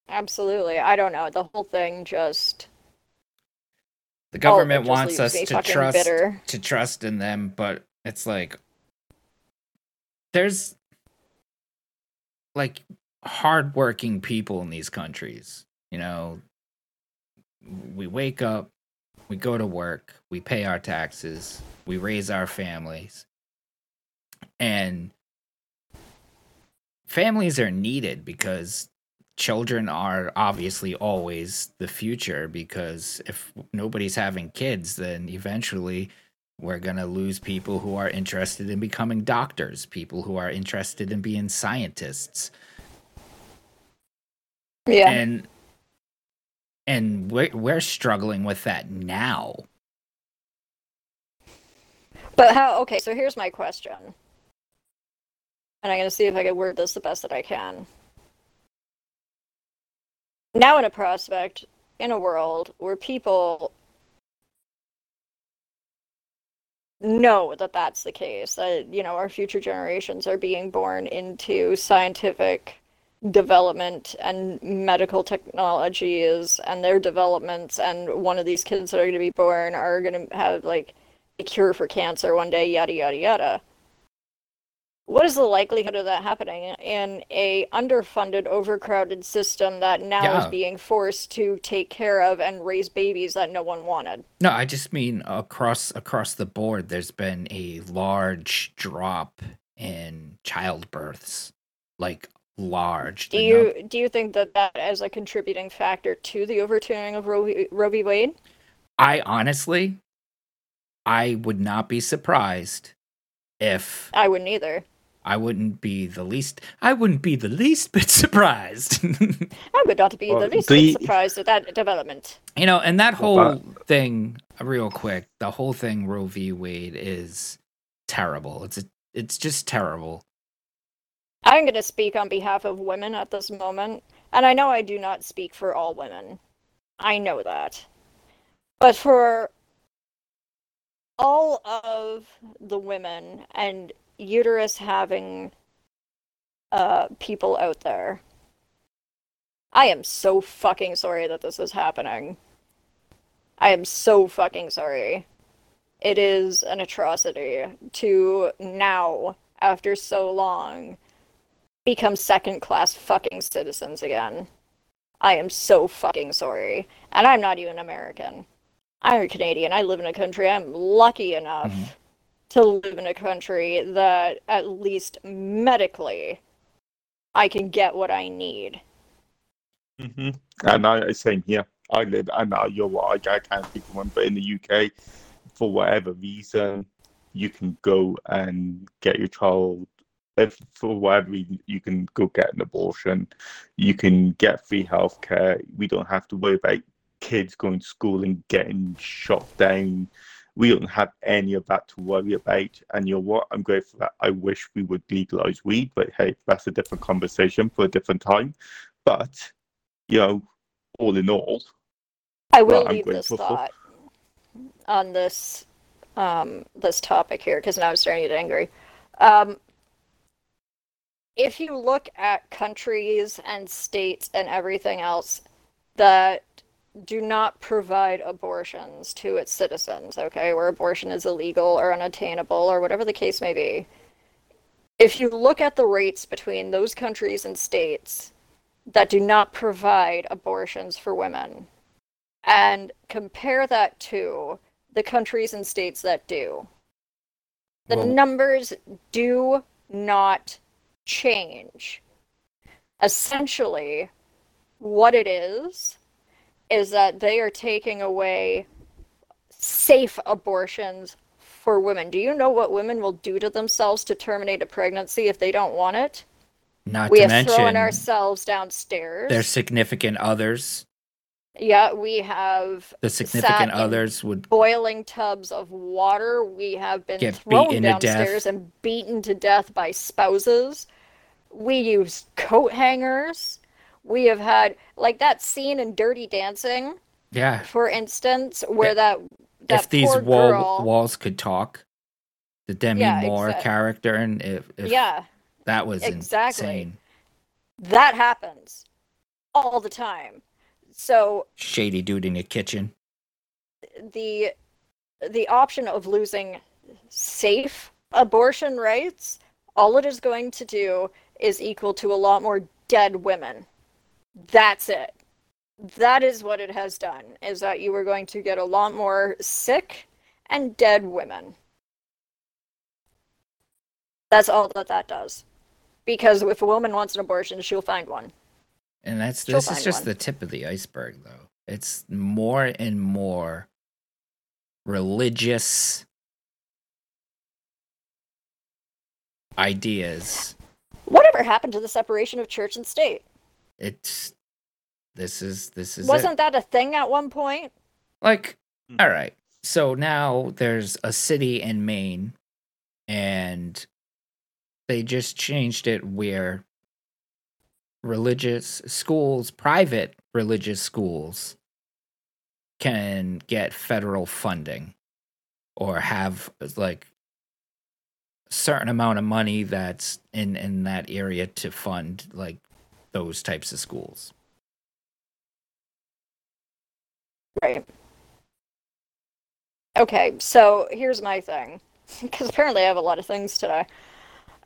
Absolutely. I don't know. The whole thing just. The it government just wants us to trust bitter. to trust in them, but it's like there's like hardworking people in these countries. You know, we wake up, we go to work, we pay our taxes, we raise our families, and families are needed because children are obviously always the future because if nobody's having kids then eventually we're going to lose people who are interested in becoming doctors people who are interested in being scientists Yeah. and and we're, we're struggling with that now But how? Okay, so here's my question. And I'm going to see if I can word this the best that I can. Now, in a prospect, in a world where people know that that's the case, that, you know, our future generations are being born into scientific development and medical technologies and their developments and one of these kids that are going to be born are going to have like a cure for cancer one day yada yada yada what is the likelihood of that happening in a underfunded overcrowded system that now Yeah. is being forced to take care of and raise babies that no one wanted No, I just mean across across the board. There's been a large drop in childbirths, like large. do you do you think that that is a contributing factor to the overturning of roe, v- roe v wade I honestly, I would not be surprised if i wouldn't either I wouldn't be the least. I wouldn't be the least bit *laughs* surprised. i would not be Well, the least the- bit surprised at that development you know, and that whole Well, thing, real quick, the whole thing Roe v. Wade is terrible. It's a, it's just terrible. I'm going to speak on behalf of women at this moment, and I know I do not speak for all women. I know that. But for all of the women and uterus having uh, people out there, I am so fucking sorry that this is happening. I am so fucking sorry. It is an atrocity to now, after so long, become second class fucking citizens again. I am so fucking sorry. And I'm not even American. I'm a Canadian. I live in a country. I'm lucky enough Mhm. To live in a country that, at least medically, I can get what I need. hmm And I same here. I live, and uh, you're right. I can't speak for one, but in the UK, for whatever reason, you can go and get your child. If for whatever reason you can go get an abortion, you can get free healthcare. We don't have to worry about kids going to school and getting shot down. We don't have any of that to worry about. And you know what? I'm grateful that I wish we would legalize weed, but hey, that's a different conversation for a different time. But you know, all in all, I will leave this grateful for- thought on this um, this topic here because now I'm starting to get angry. Um, if you look at countries and states and everything else that do not provide abortions to its citizens, okay, where abortion is illegal or unattainable or whatever the case may be, if you look at the rates between those countries and states that do not provide abortions for women and compare that to the countries and states that do, the Well- numbers do not change. Essentially, what it is, is that they are taking away safe abortions for women. Do you know what women will do to themselves to terminate a pregnancy if they don't want it? Not we to have thrown ourselves downstairs. their significant others. Yeah, we have The significant others would boiling tubs of water. We have been Get thrown downstairs and beaten to death by spouses. We use coat hangers. We have had like that scene in Dirty Dancing, yeah. for instance, where If- that that if these wall, girl, walls could talk, the Demi Yeah, Moore exact- character, and if, if yeah, that was exactly. insane. that happens all the time. So Shady dude in your kitchen. the the option of losing safe abortion rights, all it is going to do is equal to a lot more dead women. That's it. That is what it has done, is that you are going to get a lot more sick and dead women. That's all that that does. Because if a woman wants an abortion, she'll find one. And that's She'll this is just one. the tip of the iceberg, though. It's more and more religious ideas. Whatever happened to the separation of church and state? It's this is this is. Wasn't that a thing at one point? like Mm. all right so now there's a city in maine and they just changed it where religious schools private religious schools can get federal funding or have like a certain amount of money that's in in that area to fund like those types of schools. Right. Okay, so here's my thing, *laughs* because apparently I have a lot of things today.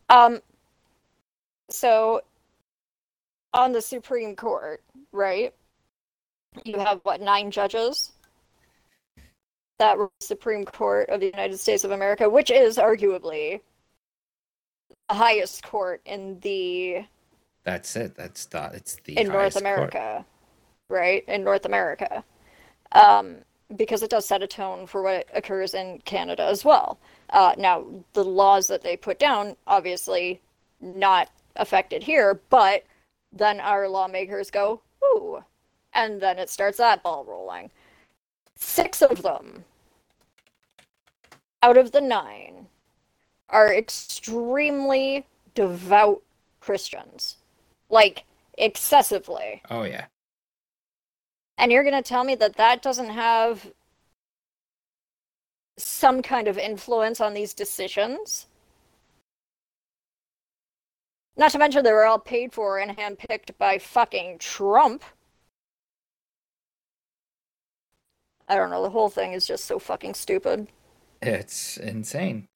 Um, so on the Supreme Court, right? You have what nine judges that Supreme Court of the United States of America, which is arguably the highest court in the That's it. That's the it's the in North highest court. America, right? In North America, um, because it does set a tone for what occurs in Canada as well. Uh, now, the laws that they put down, obviously, not affected here, but then our lawmakers go, ooh, and then it starts that ball rolling. Six of them out of the nine are extremely devout Christians. Like, excessively. Oh yeah. And you're going to tell me that that doesn't have some kind of influence on these decisions? Not to mention they were all paid for and handpicked by fucking Trump. I don't know, the whole thing is just so fucking stupid. It's insane.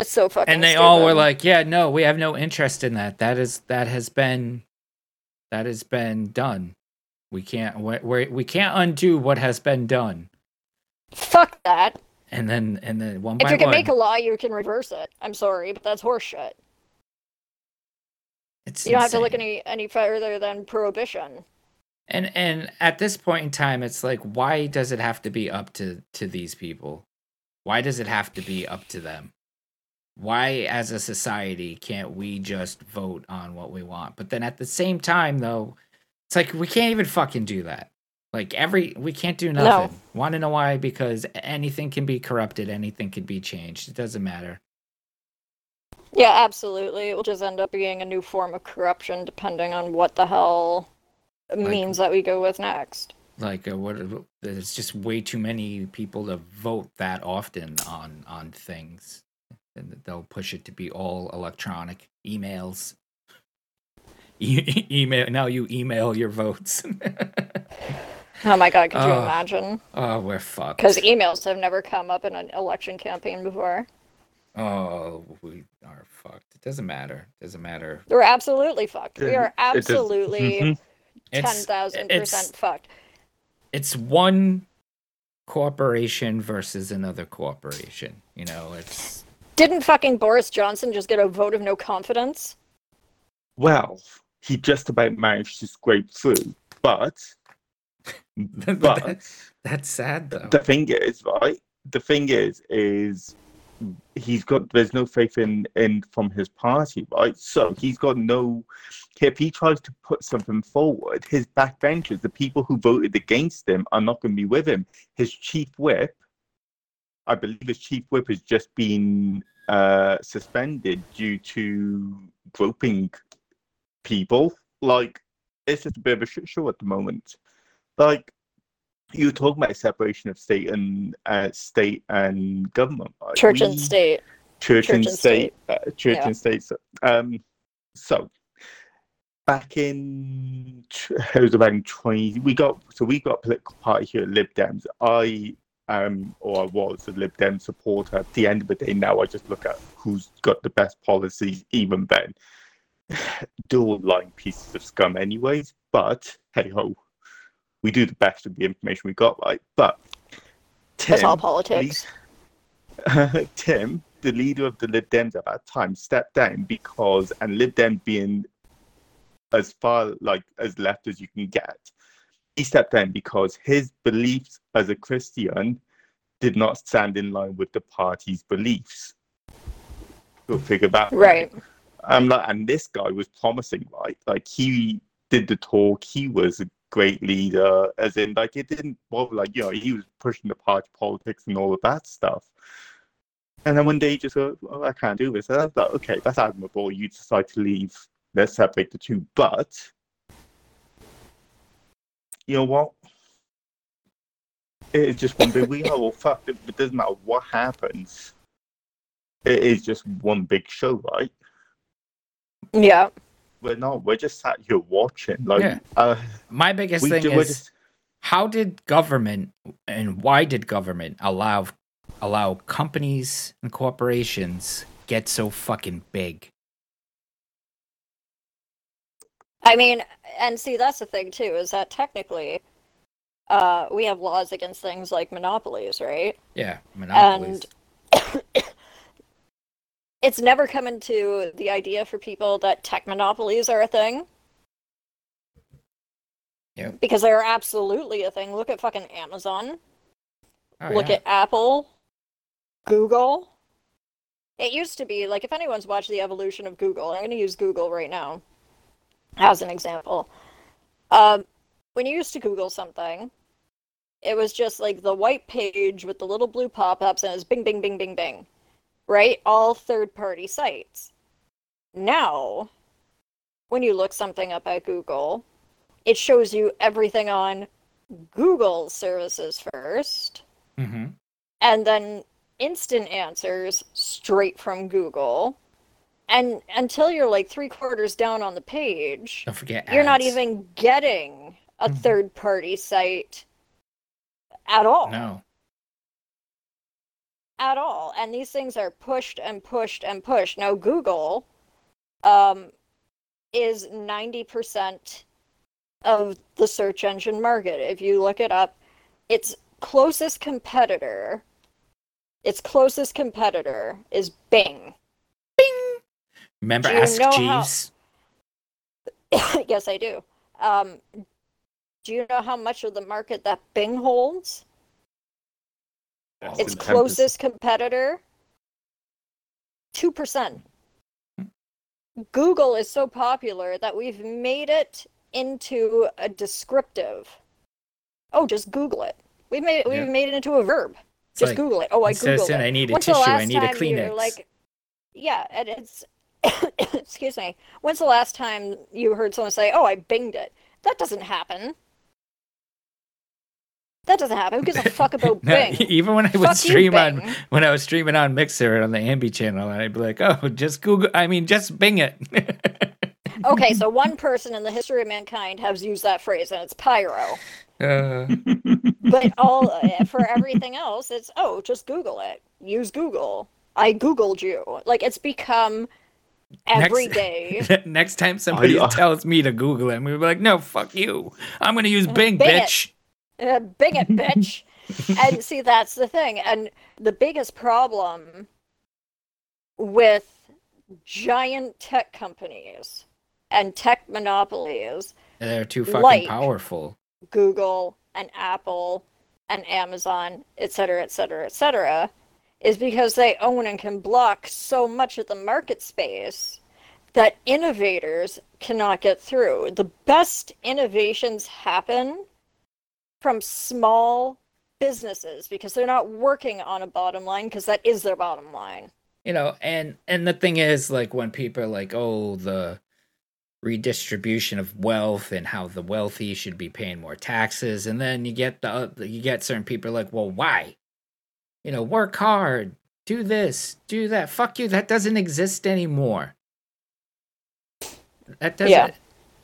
It's so fucking and they all were like, "Yeah, no, we have no interest in that. That is that has been that has been done. We can't we we can't undo what has been done." fuck that. And then and then one If you can one, make a law, you can reverse it. I'm sorry, but that's horseshit. it's You don't have to look any any further than prohibition. And and at this point in time, it's like, why does it have to be up to to these people? Why does it have to be up to them? Why, as a society, can't we just vote on what we want? But then at the same time, though, it's like we can't even fucking do that. Like every we can't do No. nothing. Want to know why? Because anything can be corrupted, anything can be changed. It doesn't matter. Yeah, absolutely. It will just end up being a new form of corruption depending on what the hell means that we go with next. Like uh, what? There's just way too many people to vote that often on on things, and they'll push it to be all electronic emails. *laughs* E- email now. You email your votes. *laughs* Oh my god, could you Oh. imagine? oh, we're fucked. Because emails have never come up in an election campaign before. oh, we are fucked. It doesn't matter. It doesn't matter. We're absolutely fucked. We are absolutely Mhm. ten percent fucked. it's one corporation versus another corporation. You know, it's Didn't fucking Boris Johnson just get a vote of no confidence? Well, he just about managed to scrape through, but *laughs* but that's sad though. the thing is, right? The thing is, is he's got there's no faith in in from his party, right? So he's got no. If he tries to put something forward, his backbenchers, the people who voted against him, are not going to be with him. His chief whip, I believe, his chief whip has just been uh, suspended due to groping people. Like it's just a bit of a shit show at the moment. Like you were talking about separation of state and uh, state and government. Right? Church and state. church, and and state, uh, church Yeah. and state. So, um, so back in it was around twenty. We got so we got a political party here, at Lib Dems. I um or I was a Lib Dem supporter. At the end of the day, now I just look at who's got the best policies. Even then, *sighs* dual line pieces of scum, anyways. But hey ho, we do the best with the information we got, right? But That's all Tim, politics. *laughs* Tim, the leader of the Lib Dems at that time, stepped down because, and Lib Dem being as far like as left as you can get, he stepped down because his beliefs as a Christian did not stand in line with the party's beliefs. Go figure that. Right. Um, like, and this guy was promising, right? Like he did the talk. He was a great leader, as in, like it didn't bother. Like you know, he was pushing the party politics and all of that stuff. And then one day he just goes, oh, I can't do this. And I was like, okay, that's admirable. You decide to leave. Let's separate the two. But you know what? It is just one big. We are all fucked. It it doesn't matter what happens. It is just one big show, right? Yeah. we're not. We're just sat here watching. Like, Yeah. uh, My biggest thing do. is just- how did government and why did government allow allow companies and corporations get so fucking big? I mean, and see, that's the thing too, is that technically, uh, we have laws against things like monopolies, right? Yeah, monopolies. And *coughs* it's never come into the idea for people that tech monopolies are a thing. Yep. Because they're absolutely a thing. Look at fucking Amazon. Oh, Look yeah. at Apple, Google. It used to be like if anyone's watched the evolution of Google, I'm going to use Google right now as an example. Um, when you used to Google something, it was just like the white page with the little blue pop-ups and it's bing, bing, bing, bing, bing, right? All third-party sites. Now, when you look something up at Google, it shows you everything on Google services first Mhm. and then instant answers straight from Google. And until you're like three quarters down on the page, Don't forget you're not even getting a Mhm. third party site at all. No. At all. And these things are pushed and pushed and pushed. Now, Google um, is 90% of the search engine market. If you look it up, its closest competitor, its closest competitor is Bing. Remember Do Ask know how- Jeeves? *coughs* yes, I do. Um, do you know how much of the market that Bing holds? Less Its closest competitor, 2%. Google is so popular that we've made it into a descriptive. Oh, just Google it. We've made it, we've Yeah. made it into a verb. It's Just like, Google it. Oh, I instead of Googled it. I need a When's the tissue, I last need a time you were Kleenex. like, yeah, and it's *coughs* excuse me. When's the last time you heard someone say, "Oh, I binged it"? That doesn't happen. That doesn't happen. Who gives a fuck about *laughs* No, Bing? even when I would Fuck you, stream on when I was streaming on Mixer on the Ambi channel, and I'd be like, "Oh, just Google. I mean, just Bing it." *laughs* Okay, so one person in the history of mankind has used that phrase, and it's pyro. uh, *laughs* But all uh, for everything else, it's oh, just Google it. Use Google. I googled you. Like it's become every Next- day. *laughs* next time somebody I- tells me to Google it, I'm gonna be like, "No, fuck you. I'm gonna use Bing, Bing it. bitch." Uh, Bing it, bitch. *laughs* and see, that's the thing. And the biggest problem with giant tech companies and tech monopolies, They're too fucking Like- powerful. Google and Apple and Amazon, et cetera, et cetera, et cetera, is because they own and can block so much of the market space that innovators cannot get through. The best innovations happen from small businesses because they're not working on a bottom line because that is their bottom line. you know and and the thing is like when people are like oh the redistribution of wealth and how the wealthy should be paying more taxes and then you get the you get certain people like well why you know work hard do this do that fuck you that doesn't exist anymore that doesn't Yeah.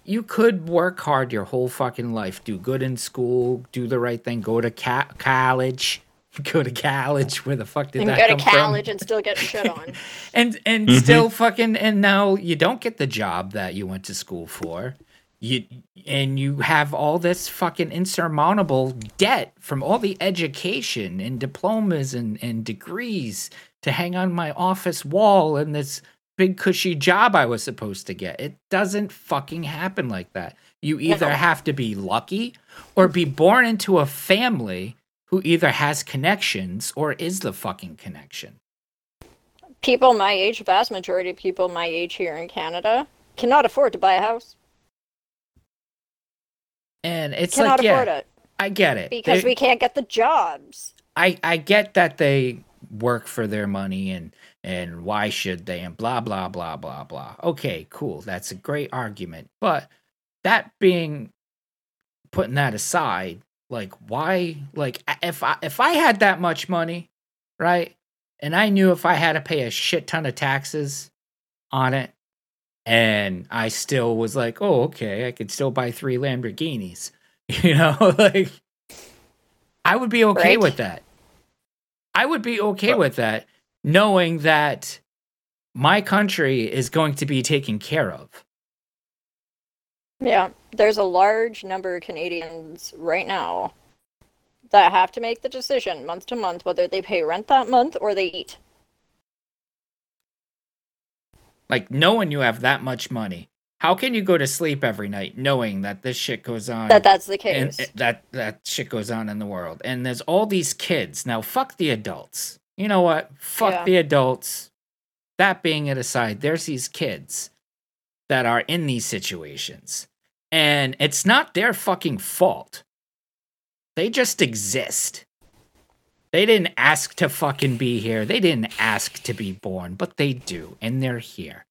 you could work hard your whole fucking life do good in school do the right thing go to ca- college *laughs* go to college where the fuck did and that go to come from? college and still get shit on. *laughs* and and Mhm. still fucking and now you don't get the job that you went to school for you and you have all this fucking insurmountable debt from all the education and diplomas and, and degrees to hang on my office wall and this big cushy job I was supposed to get. It doesn't fucking happen like that. You either have to be lucky or be born into a family who either has connections or is the fucking connection. people my age, vast majority of people my age here in Canada, cannot afford to buy a house. And it's cannot like, yeah, afford it I get it. because They- we can't get the jobs. I I get that they work for their money and and why should they and blah blah blah blah blah. Okay, cool. That's a great argument. But that being putting that aside, like why like if I if I had that much money, right? And I knew if I had to pay a shit ton of taxes on it, and I still was like, oh, okay, I could still buy three Lamborghinis. *laughs* You know, *laughs* like I would be okay Right. with that. I would be okay with that, knowing that my country is going to be taken care of. Yeah, there's a large number of Canadians right now that have to make the decision month to month whether they pay rent that month or they eat. Like knowing you have that much money, how can you go to sleep every night knowing that this shit goes on? That that's the case. and that that shit goes on in the world? And there's all these kids. Now fuck the adults. You know what? Fuck Yeah. the adults. That being it aside there's these kids that are in these situations. And it's not their fucking fault. They just exist they didn't ask to fucking be here they didn't ask to be born but they do and they're here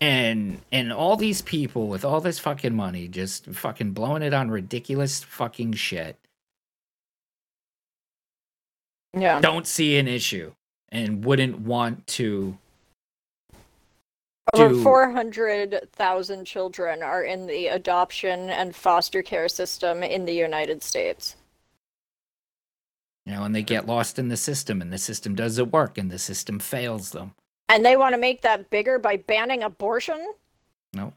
and and all these people with all this fucking money just fucking blowing it on ridiculous fucking shit yeah. don't see an issue and wouldn't want to Over do- 400,000 children are in the adoption and foster care system in the United States. You know and they get lost in the system and the system doesn't work and the system fails them And they want to make that bigger by banning abortion? no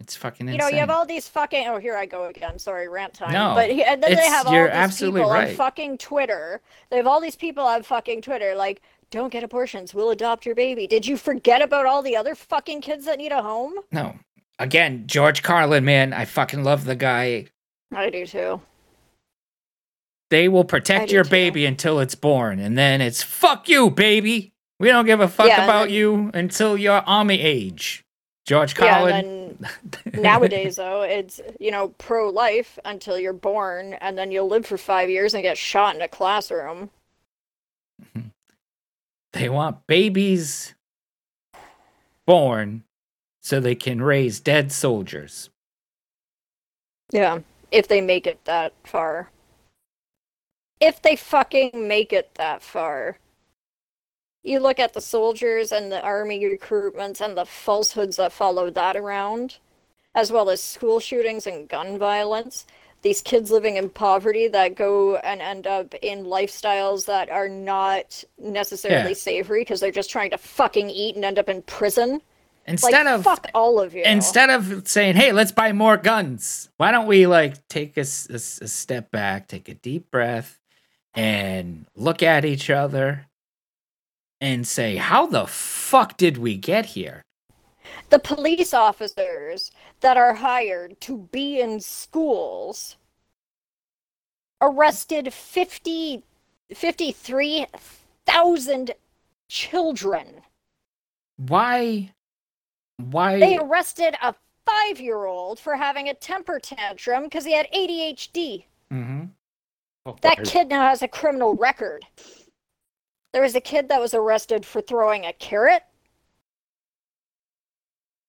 it's fucking You know, you have all these fucking. Oh, here I go again. Sorry, rant time. No, but he, and then they have all these people right. on fucking Twitter. They have all these people on fucking Twitter like, "Don't get abortions. We'll adopt your baby." Did you forget about all the other fucking kids that need a home? no again george carlin man i fucking love the guy I do too. They will protect your too. baby until it's born and then it's fuck you baby we don't give a fuck Yeah, about then- you until you're army age george Yeah, carlin nowadays though, it's you know pro-life until you're born, and then you'll live for five years and get shot in a classroom. Mm-hmm. they want babies born so they can raise dead soldiers Yeah, if they make it that far. If they fucking make it that far. You look at the soldiers and the army recruitments and the falsehoods that follow that around, as well as school shootings and gun violence. These kids living in poverty that go and end up in lifestyles that are not necessarily Yeah. savory because they're just trying to fucking eat and end up in prison. instead like, of fuck all of you. instead of saying hey let's buy more guns why don't we like take a step back take a deep breath and look at each other and say how the fuck did we get here the police officers that are hired to be in schools arrested 50 53,000 children. why why They arrested a 5-year-old for having a temper tantrum cuz he had ADHD. Mhm. That kid now has a criminal record. There was a kid that was arrested for throwing a carrot.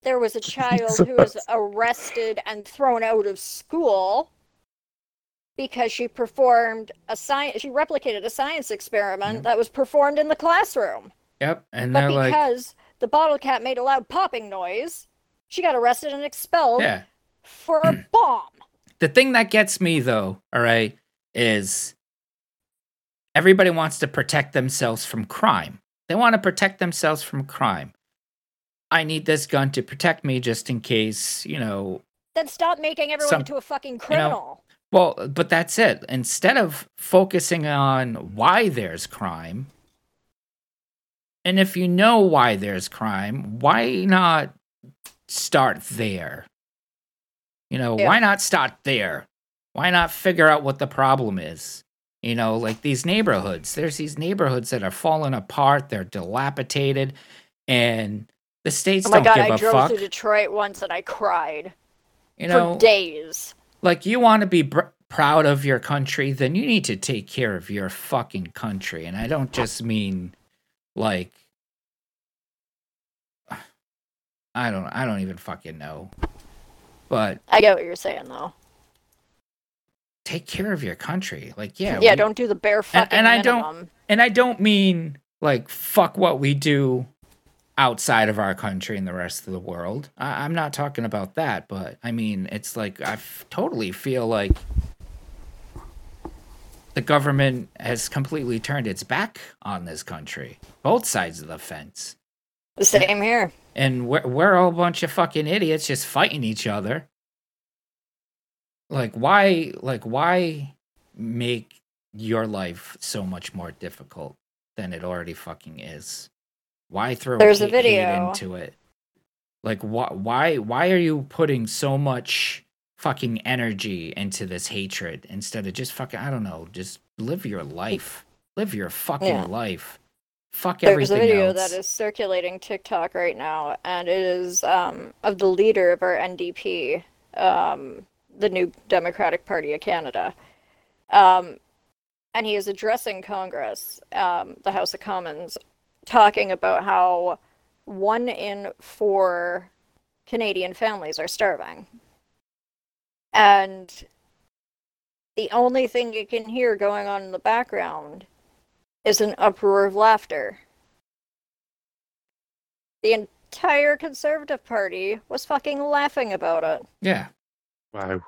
There was a *laughs* child who was arrested and thrown out of school because she performed a science she replicated a science experiment Yeah. that was performed in the classroom. yep and But they're like because the bottle cap made a loud popping noise, she got arrested and expelled yeah for a *clears throat* bomb. the thing that gets me though all right is everybody wants to protect themselves from crime. They want to protect themselves from crime. I need this gun to protect me just in case you know Then stop making everyone Some- into a fucking criminal. well but that's it. Instead of focusing on why there's crime and if you know why there's crime why not start there? You know Yeah. why not start there why not figure out what the problem is you know like these neighborhoods there's these neighborhoods that are falling apart they're dilapidated and the states Oh my don't god, give I a drove fuck through Detroit once and I cried you know for days. like you want to be br- proud of your country then you need to take care of your fucking country and i don't just mean like *sighs* i don't i don't even fucking know but I get what you're saying though. Take care of your country like yeah Yeah, we- don't do the bare fucking and I don't- and i don't mean like fuck what we do outside of our country and the rest of the world. I, I'm not talking about that, but I mean, it's like I f- totally feel like the government has completely turned its back on this country, both sides of the fence. Same here. And we're, we're all a bunch of fucking idiots just fighting each other. Like, why, like, why make your life so much more difficult than it already fucking is? Why throw There's a video. into it? Like, why, why, why are you putting so much fucking energy into this hatred instead of just fucking, I don't know, just live your life, live your fucking Yeah. life. Fuck There's a everything video else. that is circulating TikTok right now, and it is um, of the leader of our NDP, um, the new Democratic Party of Canada. Um, and he is addressing Congress, um, the House of Commons, talking about how one in four Canadian families are starving. And the only thing you can hear going on in the background is an uproar of laughter. The entire Conservative Party was fucking laughing about it. yeah. Wow.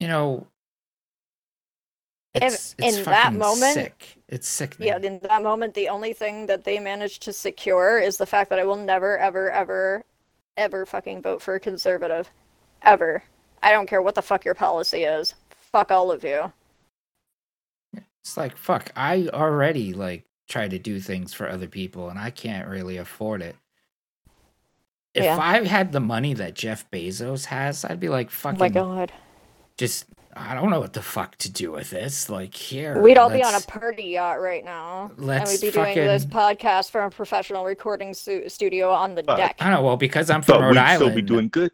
you know, If- it's, it's in that fucking moment- sick. It's sickening. Yeah, in that moment, the only thing that they managed to secure is the fact that I will never, ever, ever, ever fucking vote for a conservative. Ever. I don't care what the fuck your policy is. Fuck all of you. It's like fuck. I already like try to do things for other people, and I can't really afford it. If Yeah. I had the money that Jeff Bezos has, I'd be like Oh fucking my god. just. I don't know what the fuck to do with this. Like here, We'd all be on a let's- party yacht right now. and let's we'd be doing this podcast from a professional recording stu- studio on the But- deck. I don't know. Well, because I'm from But Rhode we'd Island, still be doing good.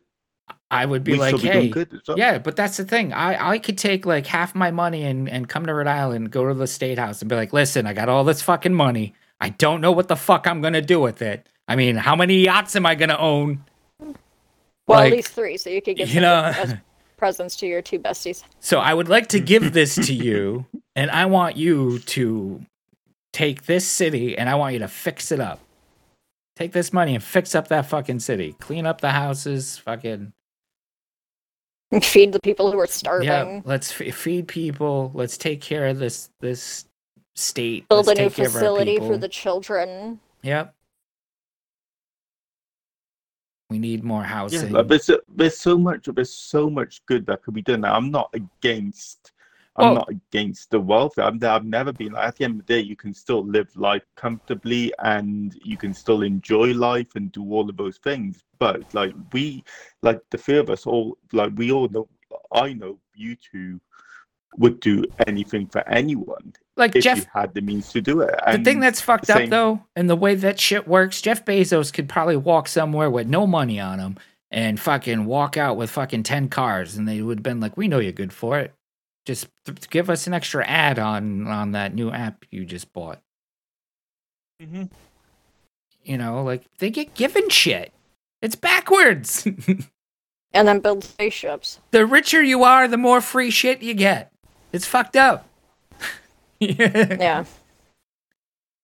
I would be We'd like, still be hey, doing good. Yeah, but that's the thing. I, I could take like half my money and, and come to Rhode Island, go to the state house and be like, listen, I got all this fucking money. I don't know what the fuck I'm gonna do with it. I mean, how many yachts am I gonna own? well, like, at least three, so you could give you know- as *laughs* presents to your two besties. So I would like to give this to you, and I want you to take this city and I want you to fix it up. Take this money and fix up that fucking city. Clean up the houses, fucking And feed the people who are starving. Yeah, let's f- feed people. Let's take care of this this state. Build let's a new take care of our facility for the children. Yep. We need more housing. like, there's so, there's so much there's so much good that could be done. I'm not against I'm Well- not against the welfare. I'm, I've never been like at the end of the day you can still live life comfortably and you can still enjoy life and do all of those things. But like we like the three of us all like we all know I know you two would do anything for anyone like if Jeff, you had the means to do it. the thing that's fucked up though, and the way that shit works, Jeff Bezos could probably walk somewhere with no money on him and fucking walk out with fucking ten cars, and they would have been like, "We know you're good for it. Just th- give us an extra ad on on that new app you just bought." Mhm. You know, like they get given shit. It's backwards. *laughs* And then build spaceships. the richer you are, the more free shit you get. It's fucked up. Yeah. *laughs* Yeah.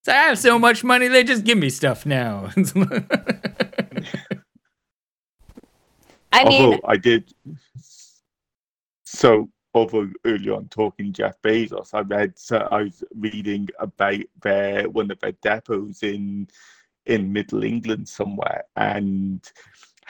So I have so much money, they just give me stuff now. *laughs* I mean, although I did. So, although earlier on talking Jeff Bezos, I read so I was reading about their one of their depots in in Middle England somewhere, and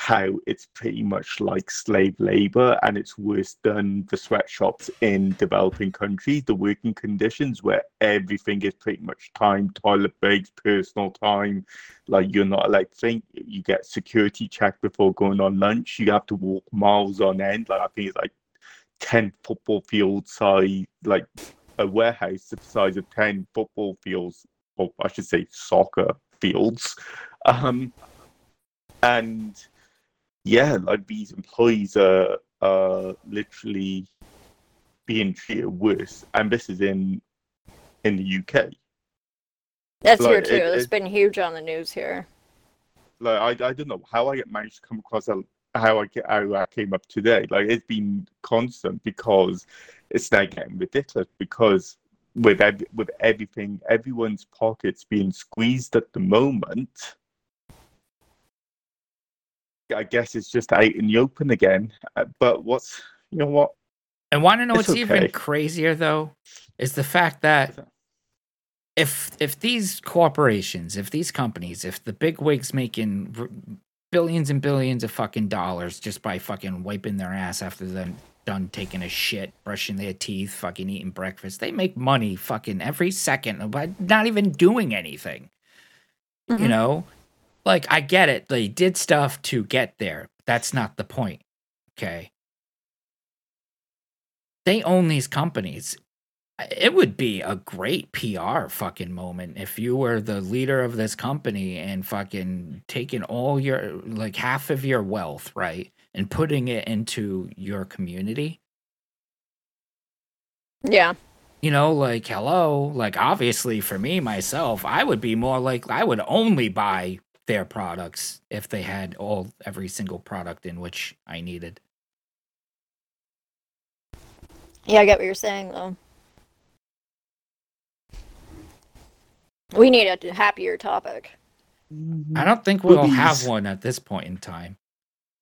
how it's pretty much like slave labor, and it's worse than the sweatshops in developing countries. The working conditions where everything is pretty much time, toilet breaks, personal time, like you're not allowed to think. You get security checked before going on lunch. You have to walk miles on end. Like i think it's like 10 football field size like a warehouse the size of 10 football fields or i should say soccer fields. Um and yeah like these employees are are literally being treated worse and this is in in the uk that's like, here too. it- It's it- been huge on the news here. like I, I don't know how I managed to come across a, how I get how I came up today. Like it's been constant because it's now getting ridiculous because with ev- with everything, everyone's pockets being squeezed at the moment. I guess it's just out in the open again. Uh, But what's you know what? And want to know It's what's even crazier though is the fact that if if these corporations, if these companies, if the big wigs making r- billions and billions of fucking dollars just by fucking wiping their ass after they're done taking a shit, brushing their teeth, fucking eating breakfast, they make money fucking every second by not even doing anything. You Mhm. know, like I get it. They did stuff to get there. That's not the point. Okay. They own these companies. It would be a great PR fucking moment if you were the leader of this company and fucking taking all your, like half of your wealth, right? And putting it into your community. Yeah. You know, like, hello, like, obviously for me, myself, I would be more like, I would only buy their products if they had all, every single product in which I needed. Yeah, I get what you're saying though. We need a happier topic. I don't think we'll Boobies. have one at this point in time.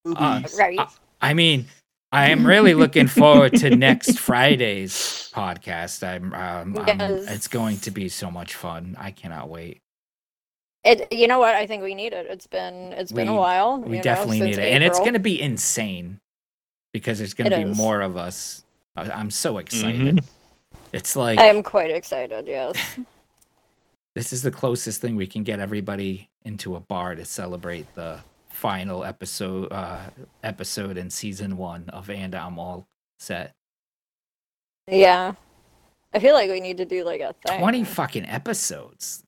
Uh, Right. Uh, I mean, I am really looking forward to next *laughs* Friday's podcast. I'm, um, I'm- Yes. it's going to be so much fun. I cannot wait. It you know what? I think we need it. It's been it's been a while. We you know, definitely since need it, and it's going to be insane because there's going to be is. more of us. I- I'm so excited. It's like I am quite excited, yes. *laughs* this is the closest thing we can get everybody into a bar to celebrate the final episode uh episode in season one of and I'm all set. yeah. I feel like we need to do like a thing. 20 fucking episodes.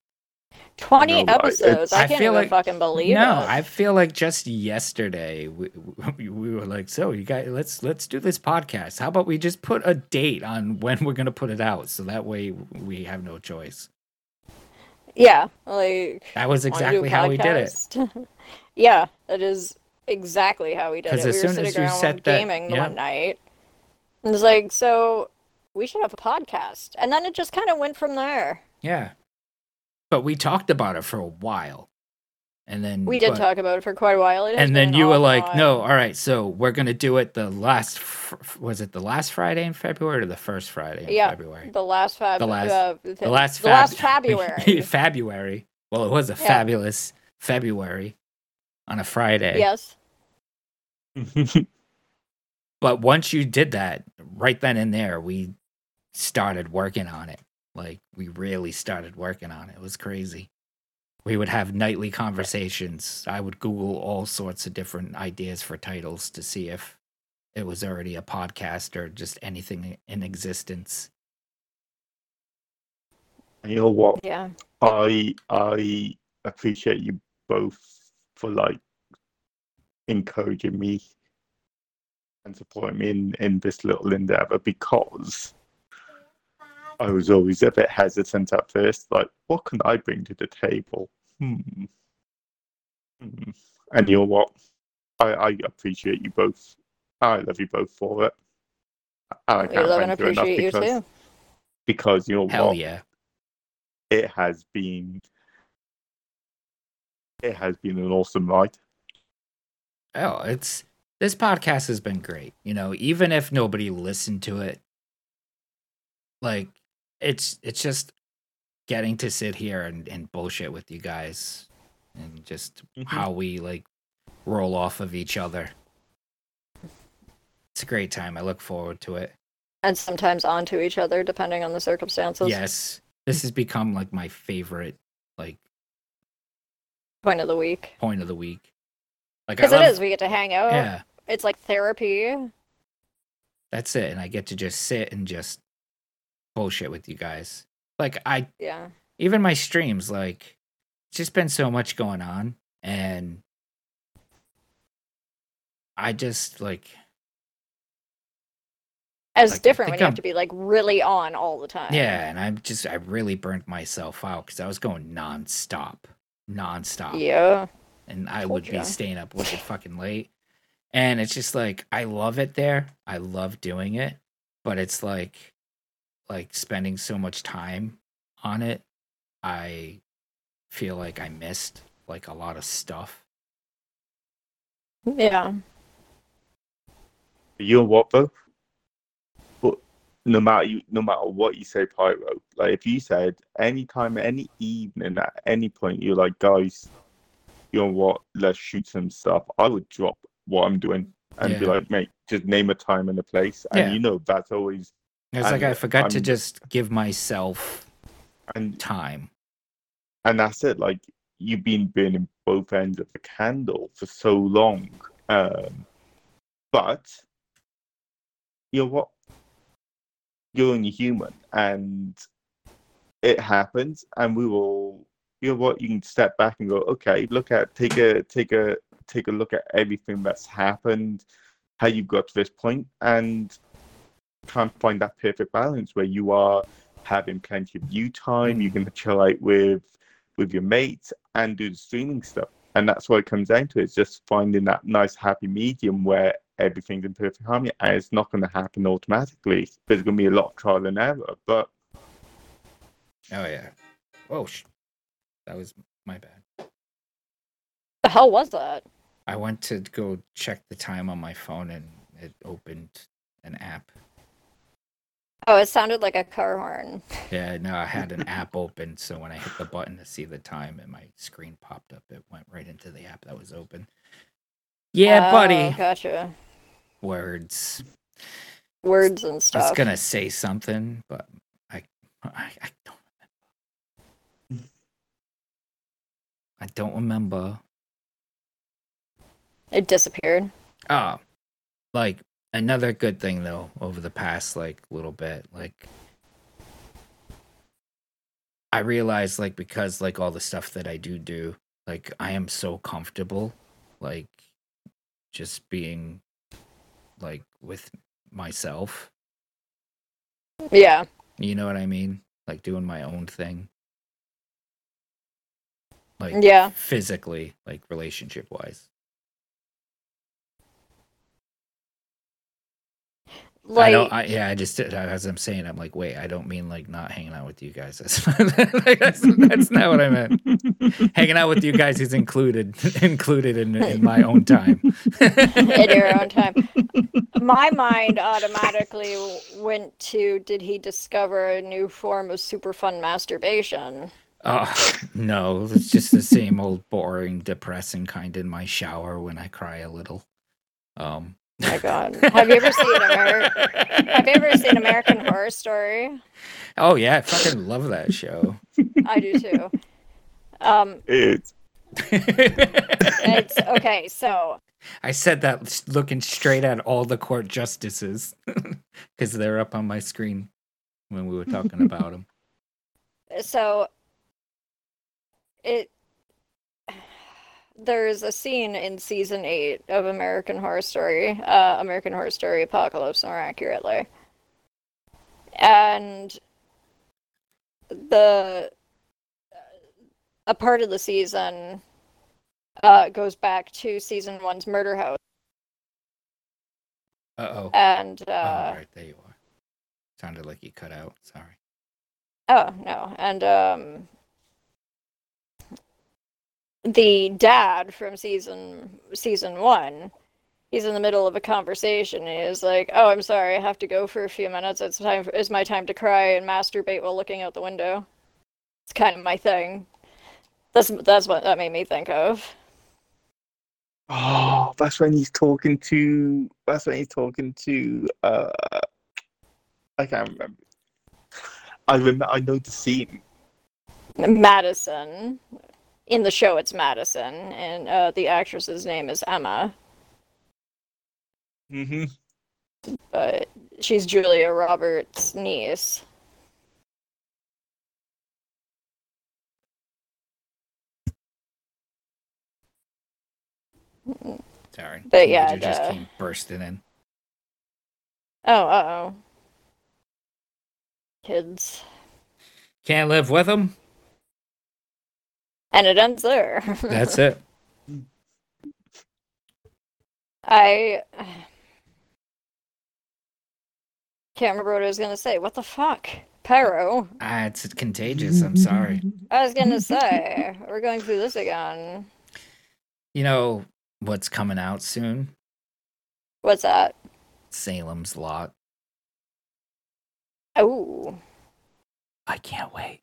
20 No, episodes. I I can't feel even like- fucking believe no, it. I feel like just yesterday we, we, we were like, so you guys, let's let's do this podcast. How about we just put a date on when we're gonna put it out, so that way we have no choice. Yeah, like That was wanna do a exactly how we did it. *laughs* yeah, that is exactly how we did it. as we were soon sitting as you around said that- gaming yeah. one night. And it's like, so we should have a podcast. And then it just kind of went from there. Yeah, but we talked about it for a while, and then We did but- talk about it for quite a while. It and then you were like, no, all right, so we're gonna do it the last. Was it the last Friday in February or the first Friday in Yeah, February? The last fab. The last- uh, The last. the last *laughs* February. *laughs* February. Well, it was a Yeah. fabulous February on a Friday. yes. *laughs* But once you did that, right then and there, we started working on it. Like we really started working on it. It was crazy. We would have nightly conversations. I would Google all sorts of different ideas for titles to see if it was already a podcast or just anything in existence. you know what? Yeah. I I appreciate you both for like encouraging me and supporting me in, in this little endeavor because I was always a bit hesitant at first. Like, what can I bring to the table? Hmm. Hmm. And you know what? I, I appreciate you both. I love you both for it. And I We can't love and thank you enough appreciate you too. because you know Hell what? yeah. it has been it has been an awesome ride. Oh, it's this podcast has been great. You know, even if nobody listened to it, like it's it's just getting to sit here and, and bullshit with you guys and just Mhm. how we like roll off of each other. It's a great time. I look forward to it. And sometimes onto each other, depending on the circumstances. Yes. This has become like my favorite like Point of the week. point of the week. Like Because it love, is. We get to hang out. Yeah. It's like therapy. That's it. And I get to just sit and just bullshit with you guys. Like I Yeah. even my streams, like it's just been so much going on and I just like As Like, different when you I'm- have to be like really on all the time. yeah, and I'm just I really burnt myself out because I was going nonstop. Nonstop. Yeah. and I Told would be staying up wicked *laughs* fucking late. And it's just like I love it there. I love doing it, but it's like like spending so much time on it, I feel like I missed like a lot of stuff. Yeah. You know what though? But no matter you, no matter what you say, pyro. Like if you said anytime, any evening, at any point, you're like, guys, you know what? Let's shoot some stuff. I would drop what I'm doing and be like, mate, just name a time and a place, and Yeah. you know that's always It's like I forgot to just give myself and time. and that's it. Like you've been burning both ends of the candle for so long, um, but you know what? You're only human, and it happens. And we will. You know what? You can step back and go, okay, look at take a take a take a look at everything that's happened, how you got to this point, and try and find that perfect balance where you are having plenty of you time. You can chill out with with your mates and do the streaming stuff. And that's what it comes down to. It's just finding that nice happy medium where everything's in perfect harmony. And it's not going to happen automatically. There's going to be a lot of trial and error. But Oh yeah. Oh, sh- that was my bad. The hell was that? I went to go check the time on my phone and it opened an app. Oh, it sounded like a car horn. Yeah, no, I had an *laughs* app open, so when I hit the button to see the time and my screen popped up, it went right into the app that was open. Yeah, Oh, buddy. Gotcha. Words. Words and stuff. I was gonna say something, but I, I, I don't remember. I don't remember. It disappeared. Oh, like another good thing though over the past like little bit, like I realized like because like all the stuff that I do do, like I am so comfortable, like just being like with myself. Yeah. You know what I mean? Like doing my own thing. Like Yeah. physically, like relationship wise. Like don't. I, yeah, I just as I'm saying, I'm like, wait, I don't mean like not hanging out with you guys. *laughs* That's like, that's, that's not what I meant. *laughs* Hanging out with you guys is included *laughs* included in in my own time. in your own time. My mind automatically went to did he discover a new form of super fun masturbation? Oh no, it's just the same old boring, depressing kind in my shower when I cry a little. Um. My God. Have you ever seen Ameri- Have you ever seen American Horror Story? Oh yeah, I fucking love that show. I do too. Um, it's it's okay. So I said that looking straight at all the court justices because they're up on my screen when we were talking about them. so it there's a scene in season eight of American Horror Story, uh, American Horror Story Apocalypse, more accurately, and the a part of the season uh, goes back to season one's murder house, Uh oh. and oh, uh, right there you are. Sounded like you cut out. Sorry. Oh no, and um, the dad from season season one, he's in the middle of a conversation. And he's like, "Oh, I'm sorry, I have to go for a few minutes. It's time. For, it's my time to cry and masturbate while looking out the window." It's kind of my thing. That's that's what that made me think of. oh, that's when he's talking to. That's when he's talking to. Uh, I can't remember. I remember. I know the scene. Madison. In the show, it's Madison, and uh, the actress's name is Emma, hmm but she's Julia Roberts' niece. Sorry. But yeah, Teenager just the- came bursting in. Oh, uh oh. Kids. Can't live with them. And it ends there. That's *laughs* it. I can't remember what I was gonna say. What the fuck? Pyro. Ah, it's contagious. I'm sorry. I was gonna say we're going through this again. You know what's coming out soon? What's that? Salem's Lot. Oh, I can't wait.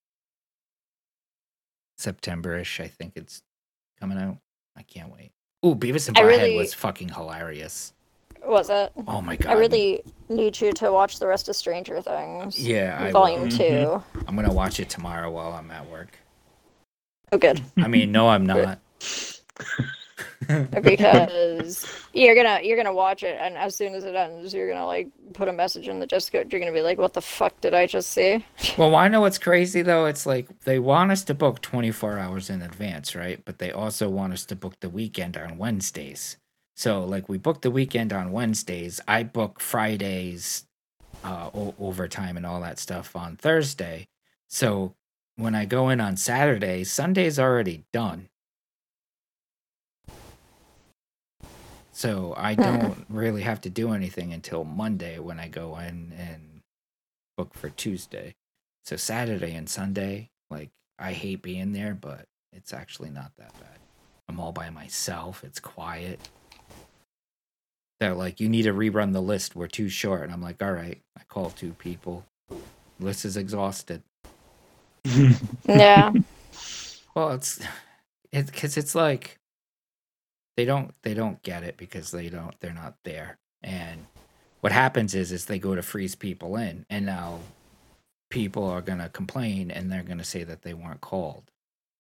September-ish, I think it's coming out. I can't wait. Ooh, Beavis and I Butthead really- was fucking hilarious. was it? Oh my god. I really need you to watch the rest of Stranger Things. Yeah, I Volume will. Mhm. 2 I'm gonna watch it tomorrow while I'm at work. Oh, good. I mean, no, I'm not. *laughs* *laughs* Because you're gonna you're gonna watch it, and as soon as it ends, you're gonna like put a message in the Discord. You're gonna be like, "What the fuck did I just see?" *laughs* well, I know what's crazy though. It's like they want us to book 24 hours in advance, right? But they also want us to book the weekend on Wednesdays. So, like, we book the weekend on Wednesdays. I book Fridays, uh, o- overtime and all that stuff on Thursday. So when I go in on Saturday, Sunday's already done. So I *laughs* don't really have to do anything until Monday when I go in and book for Tuesday. So Saturday and Sunday, like I hate being there, but it's actually not that bad. I'm all by myself. It's quiet. They're like, you need to rerun the list. We're too short. And I'm like, all right. I call two people. List is exhausted. *laughs* Yeah. Well, it's *sighs* it because it's like they don't they don't get it because they don't they're not there. And what happens is is they go to freeze people in, and now people are gonna complain and they're gonna say that they weren't called.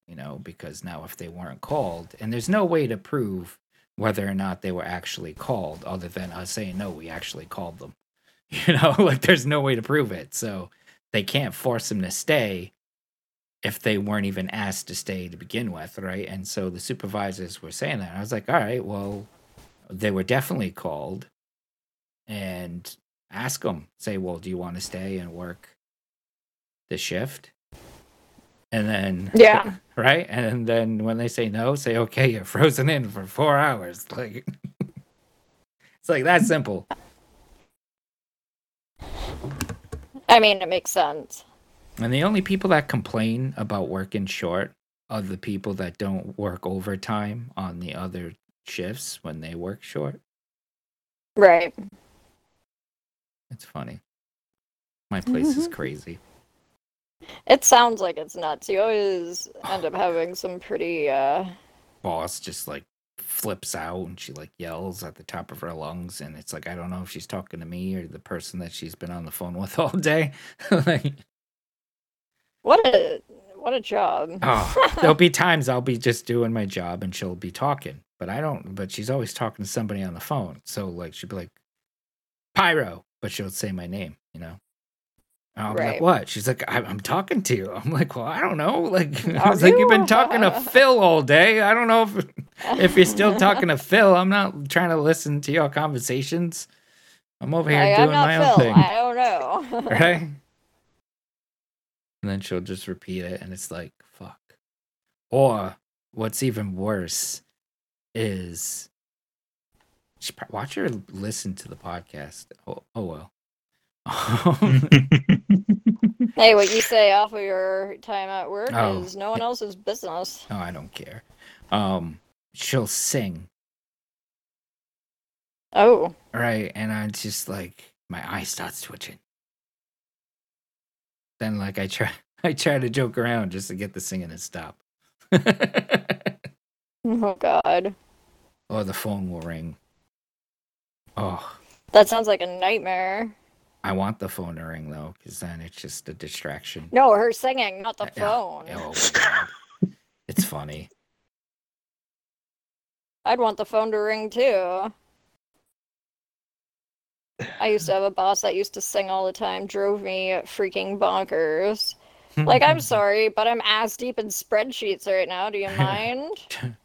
You know, because now if they weren't called, and there's no way to prove whether or not they were actually called, other than us saying no, we actually called them. *laughs* You know, like there's no way to prove it, so they can't force them to stay if they weren't even asked to stay to begin with, right? And so the supervisors were saying that. I was like, all right, well, they were definitely called and ask them, say, well, do you want to stay and work the shift? And then, Yeah. *laughs* right? And then when they say no, say, okay, you're frozen in for four hours. *laughs* Like, it's like that simple. I mean, it makes sense. And the only people that complain about working short are the people that don't work overtime on the other shifts when they work short. Right. It's funny. My place is *laughs* crazy. It sounds like it's nuts. You always end up having some pretty uh Boss just like flips out and she like yells at the top of her lungs and it's like I don't know if she's talking to me or the person that she's been on the phone with *laughs* all day. *laughs* like what a what a job. oh, *laughs* there'll be times I'll be just doing my job and she'll be talking, but I don't. But she's always talking to somebody on the phone. So like she'd be like, "Pyro," but she'll say my name, you know. And I'll be like, "What?" She's like, I- "I'm talking to you." *laughs* I'm like, "Well, I don't know." *laughs* Like I Are was like, "You've been talking to Phil all day. I don't know if if you're still talking to Phil. I'm not trying to listen to your conversations. I'm over here Like, doing my Phil. own thing." I don't know. right? And then she'll just repeat it, and it's like, fuck. Or what's even worse is she, watch her listen to the podcast. Oh, oh well. *laughs* Hey, what you say off of your time at work Oh. is no one else's business. no, I don't care. Um, she'll sing, Oh, right? And I just like my eye starts twitching. Then like I try, *laughs* I try to joke around just to get the singing to stop. oh God, or the phone will ring. Oh, that sounds like a nightmare. I want the phone to ring though, because then it's just a distraction. No, her singing, not the Uh, phone. Oh it's funny. *laughs* I'd want the phone to ring too. I used to have a boss that used to sing all the time, drove me freaking bonkers. Like, I'm *laughs* sorry, but I'm ass deep in spreadsheets right now. Do you mind? *laughs*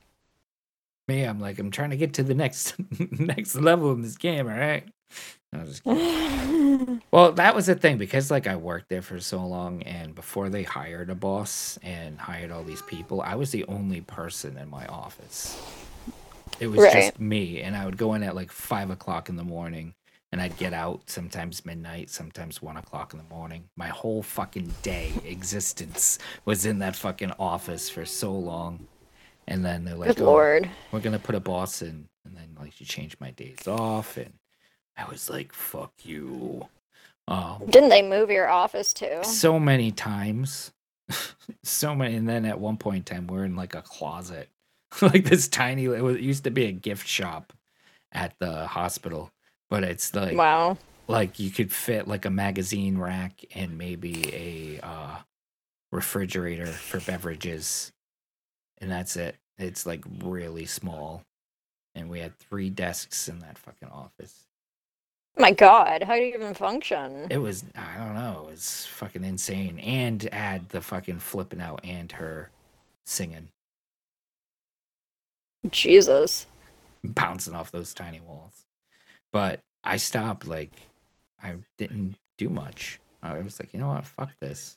Me, I'm like, I'm trying to get to the next *laughs* next level in this game. All right. I was just. Well, that was the thing because like I worked there for so long, and before they hired a boss and hired all these people, I was the only person in my office. It was Right. just me, and I would go in at like five o'clock in the morning, and I'd get out sometimes midnight, sometimes one o'clock in the morning. My whole fucking day existence was in that fucking office for so long. And then they're like, Good "Oh, lord. we're gonna put a boss in, and then like she changed my days off, and I was like, fuck you. Oh, Didn't they move your office too? so many times, *laughs* so many, and then at one point in time, we're in like a closet, *laughs* like this tiny. It, was, it used to be a gift shop at the hospital, but it's like Wow. like you could fit like a magazine rack and maybe a uh, refrigerator for beverages, and that's it. It's like really small, and we had three desks in that fucking office. My god, how do you even function? It was I don't know, it was fucking insane. And add the fucking flipping out and her singing, Jesus. bouncing off those tiny walls. But I stopped. Like I didn't do much. I was like, you know what? Fuck this.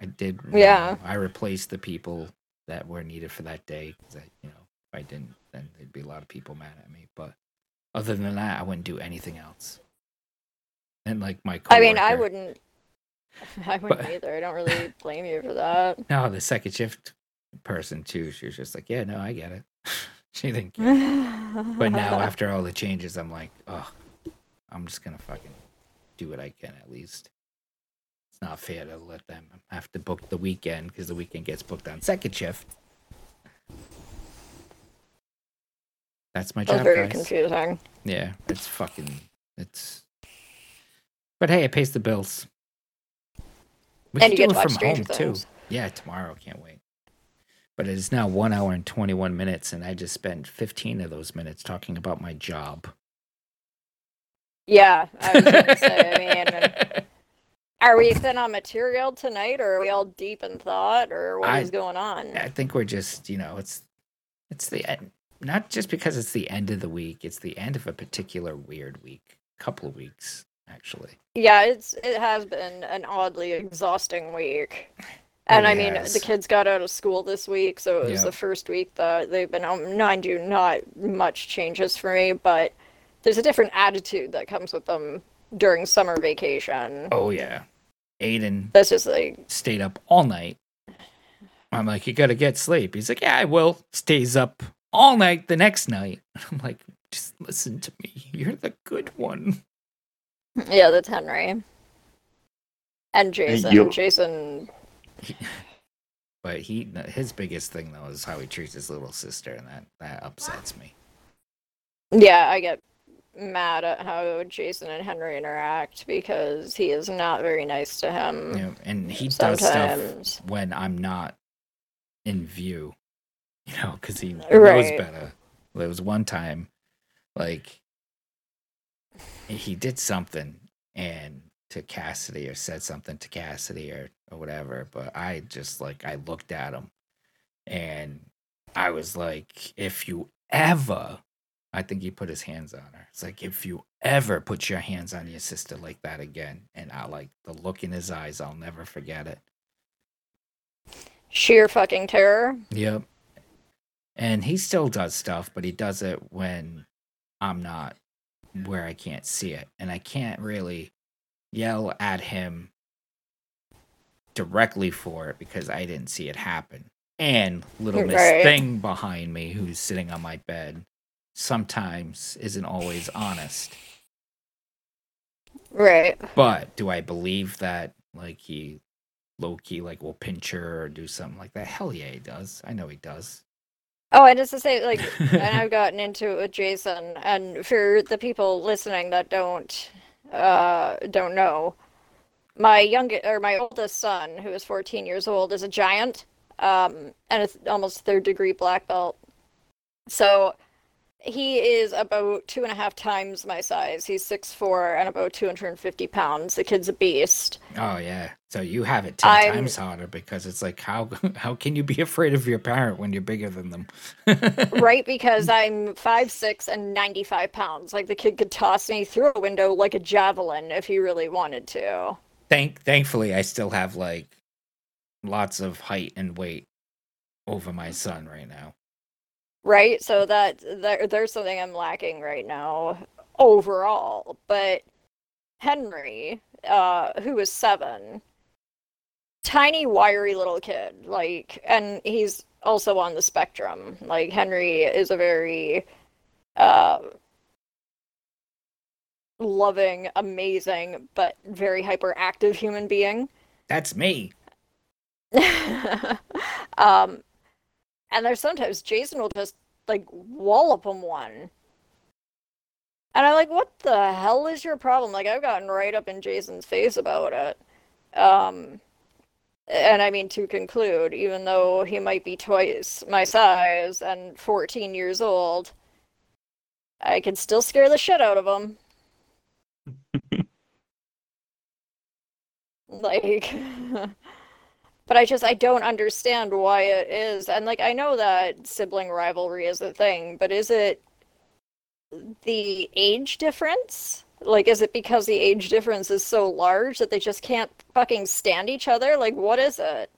I did. you Yeah. know, I replaced the people that were needed for that day because I, you know, if I didn't, then there'd be a lot of people mad at me. But other than that, I wouldn't do anything else. And like my, I mean, I wouldn't. *laughs* I wouldn't But- either. I don't really blame you for that. *laughs* No, the second shift person too. She was just like, "Yeah, no, I get it." *laughs* *laughs* she didn't care. But now, *laughs* after all the changes, I'm like, "Oh, I'm just gonna fucking do what I can at least." It's not fair to let them have to book the weekend because the weekend gets booked on second shift. That's my job, very guys. confusing. Yeah, it's fucking it's. But hey, it pays the bills. We And can you do get it from home Things. too. Yeah, tomorrow. Can't wait. But it is now one hour and twenty-one minutes, and I just spent fifteen of those minutes talking about my job. Yeah, I was gonna say. I mean, *laughs* are we thin on material tonight, or are we all deep in thought, or what is I- going on? I think we're just, you know, it's it's the end. Not just because it's the end of the week; it's the end of a particular weird week, couple of weeks actually. Yeah, it's it has been an oddly exhausting week. Oh, and Really I mean, has. the kids got out of school this week, so it was Yeah. the first week that they've been home. Mind you, not much changes for me, but there's a different attitude that comes with them during summer vacation. Oh yeah, Aiden That's just like, stayed up all night. I'm like, you gotta get sleep. He's like, yeah, I will. Stays up all night the next night. *laughs* I'm like, just listen to me. You're the good one. yeah, that's Henry. And Jason. you- Jason, *laughs* But he, his biggest thing though is how he treats his little sister, and that that upsets me. yeah, I get mad at how Jason and Henry interact because he is not very nice to him. Know, and he does stuff when I'm not in view. *laughs* You know, because he knows Right. better. There was one time, like, he did something and to Cassidy or said something to Cassidy or, or whatever, but I just like I looked at him and I was like, if you ever I think he put his hands on her. It's like if you ever put your hands on your sister like that again, and I like the look in his eyes, I'll never forget it. Sheer fucking terror. Yep. And he still does stuff, but he does it when I'm not where I can't see it. And I can't really yell at him directly for it because I didn't see it happen. And little Miss Right. Thing behind me, who's sitting on my bed, sometimes isn't always honest. Right. But do I believe that like he low key like will pinch her or do something like that? Hell yeah, he does. I know he does. Oh, and just to say, like, and *laughs* I've gotten into it with Jason, and for the people listening that don't uh don't know, my youngest or my oldest son, who is 14 years old, is a giant, um, and it's almost third degree black belt. So he is about two and a half times my size. He's six four and about 250 pounds. The kid's a beast. Oh yeah. So you have it 10 I'm- times harder because it's like how *laughs* how can you be afraid of your parent when you're bigger than them? *laughs* right because i'm five six and 95 pounds like the kid could toss me through a window like a javelin if he really wanted to Thank thankfully I still have like lots of height and weight over my son right now. Right so that there, there's something i'm lacking right now overall, but Henry, uh, who was seven, tiny, wiry little kid, like, and he's also on the spectrum. Like, Henry is a very uh, loving, amazing, but very hyperactive human being. That's me. *laughs* um, and there's sometimes Jason will just like wallop him one. And I'm like, what the hell is your problem? Like, I've gotten right up in Jason's face about it. Um, and I mean, to conclude, even though he might be twice my size and 14 years old, I can still scare the shit out of him. *laughs* like, *laughs* but I just, I don't understand why it is. And like, I know that sibling rivalry is a thing, but is it the age difference? Like, is it because the age difference is so large that they just can't fucking stand each other? Like, what is it?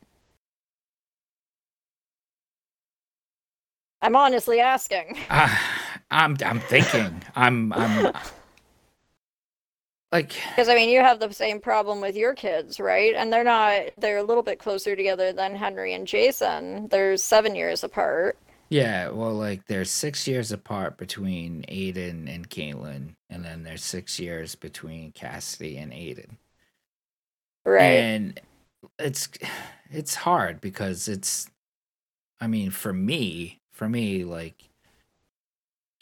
I'm honestly asking. Uh, I'm I'm thinking. I'm I'm *laughs* like Because I mean, you have the same problem with your kids, right? And they're not, they're a little bit closer together than Henry and Jason. They're seven years apart. yeah, well like there's six years apart between Aiden and Caitlin, and then there's six years between Cassidy and Aiden. Right. And it's it's hard because it's I mean, for me, for me, like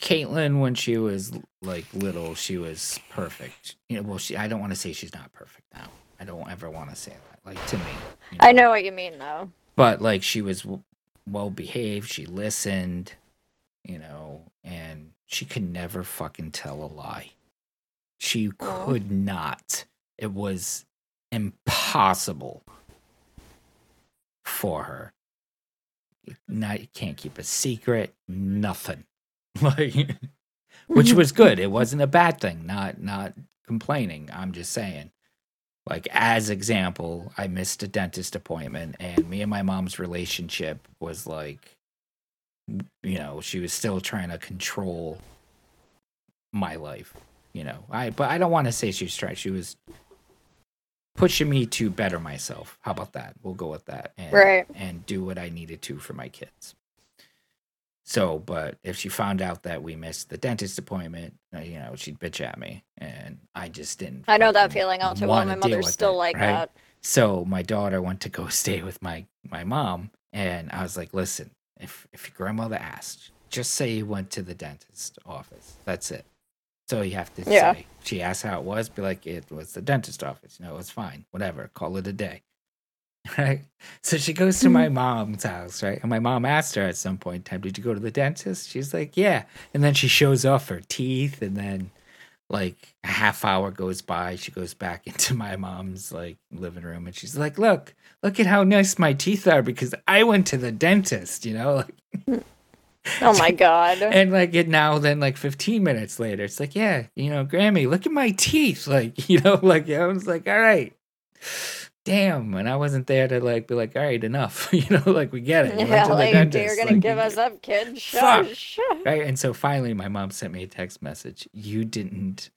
Caitlin when she was like little, she was perfect. You know, well she I don't want to say she's not perfect now. I don't ever want to say that. Like to me. you I know what you mean, though. but like she was w- well behaved she listened you know and she could never fucking tell a lie she Aw. could not it was impossible for her not you can't keep a secret nothing *laughs* like which was good. It wasn't a bad thing. Not not complaining. I'm just saying like as example i missed a dentist appointment and me and my mom's relationship was like you know she was still trying to control my life you know. I but i don't want to say she was trying she was pushing me to better myself. How about that? We'll go with that and, Right. and do what i needed to for my kids so but if she found out that we missed the dentist appointment uh, you know she'd bitch at me and i just didn't I know that feeling all too well. My mother's still it, like right? that. So my daughter went to go *laughs* stay with my my mom, and I was like, "Listen, if if your grandmother asked, just say you went to the dentist office. That's it. So you have to Yeah. say. She asked how it was, be like, it was the dentist office. You know, it's fine. Whatever. Call it a day. *laughs* Right. So she goes to my mm-hmm. mom's house, right? And my mom asked her at some point in time, Did you go to the dentist? She's like, Yeah. And then she shows off her teeth and then like a half hour goes by she goes back *laughs* into my mom's like living room and she's like look look at how nice my teeth are because i went to the dentist you know like *laughs* Oh my god. and like it now then like 15 minutes later it's like yeah you know grammy look at my teeth like you know like i was like all right damn and i wasn't there to like be like all right enough. *laughs* You know like we get it. Yeah, like, like you're gonna like, give us up, kid. *laughs* Shush. right and so finally my mom sent me a text message you didn't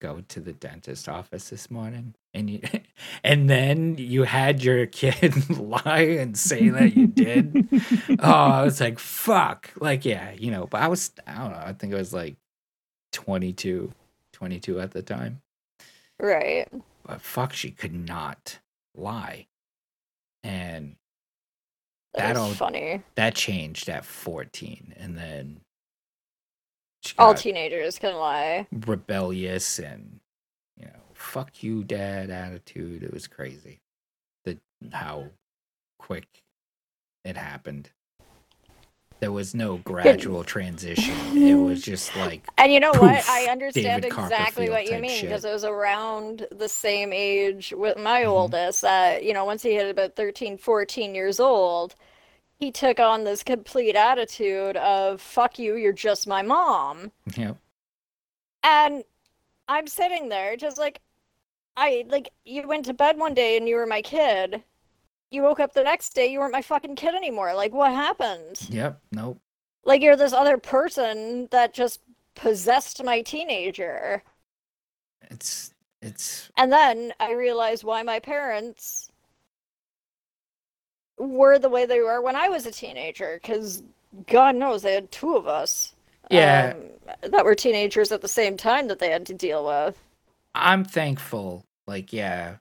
go to the dentist office this morning and you *laughs* and then you had your kid lie and say that you did? Oh i was like fuck. Like yeah you know but i was i don't know i think it was like 22 22 at the time. Right. but fuck she could not lie and That That'll- was funny. that changed at 14 and then All teenagers can lie. rebellious and you know fuck you dad attitude it was crazy the how quick it happened there was no gradual transition *laughs* it was just like And you know what? I understand David exactly what you mean because it was around the same age with my Mhm. oldest that, you know, once he hit about 13, 14 years old, he took on this complete attitude of, fuck you, you're just my mom. know And I'm sitting there just like, I, like, you went to bed one day and you were my kid. You woke up the next day, you weren't my fucking kid anymore. Like, what happened? yep nope Like, you're this other person that just possessed my teenager. It's it's And then I realized why my parents were the way they were when I was a teenager. Because God knows they had two of us. Yeah. um, that were teenagers at the same time that they had to deal with. I'm thankful. Like, yeah,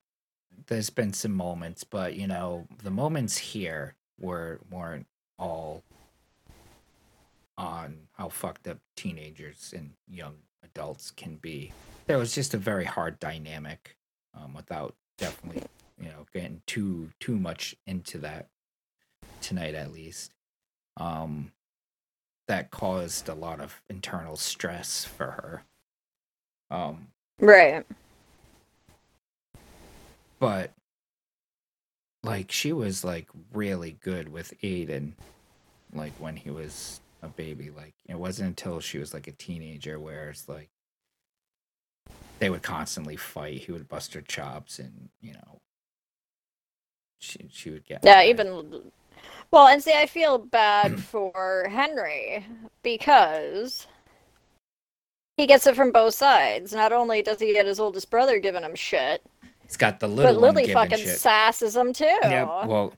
there's been some moments, but you know, the moments here were weren't all on how fucked up teenagers and young adults can be. There was just a very hard dynamic, um, without definitely, you know, getting too too much into that tonight at least. Um, that caused a lot of internal stress for her. Um, Right. But like she was like really good with Aiden like when he was a baby like it wasn't until she was like a teenager where it's like they would constantly fight he would bust her chops and you know she she would get Yeah, even well, and see, I feel bad *clears throat* for Henry because he gets it from both sides. Not only does he get his oldest brother giving him shit, he's got the little but Lily fucking shit sasses him too. yeah well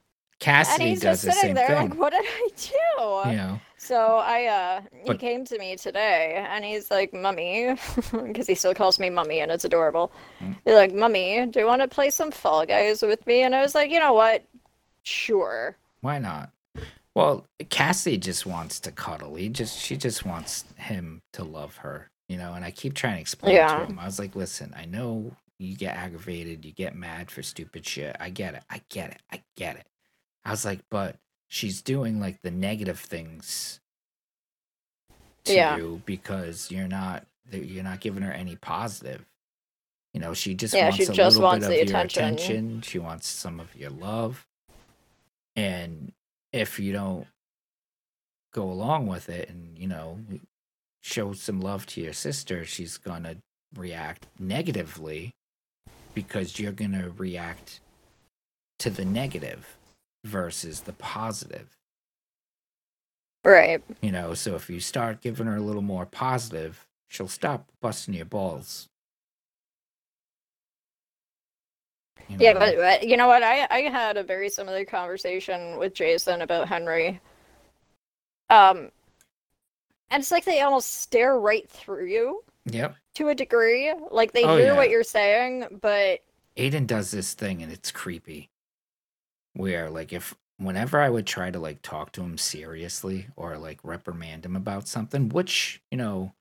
and he's does just the sitting there thing like, "What did I do?" you know So I, uh, he But- came to me today, and he's like, "Mummy," *laughs* because he still calls me Mummy, and it's adorable. Mm. He's like, "Mummy, do you want to play some Fall Guys with me?" And I was like, "You know what? Sure." Why not? Well, Cassie just wants to cuddle. He just she just wants him to love her, you know. And I keep trying to explain Yeah. to him. I was like, listen, I know you get aggravated, you get mad for stupid shit. I get it. I get it. I get it. I was like, but she's doing like the negative things to Yeah. you because you're not you're not giving her any positive. You know, she just Yeah, wants she a just little wants bit of your attention. attention. She wants some of your love. And if you don't go along with it and, you know, show some love to your sister, she's to react negatively because you're going to react to the negative versus the positive. Right. You know, so if you start giving her a little more positive, she'll stop busting your balls. You Yeah, but, but you know what? I I had a very similar conversation with Jason about Henry. Um, and it's like they almost stare right through you Yep. To a degree. Like they Oh, hear yeah. what you're saying, but Aiden does this thing and it's creepy. Where like if whenever I would try to like talk to him seriously or like reprimand him about something, which, you know,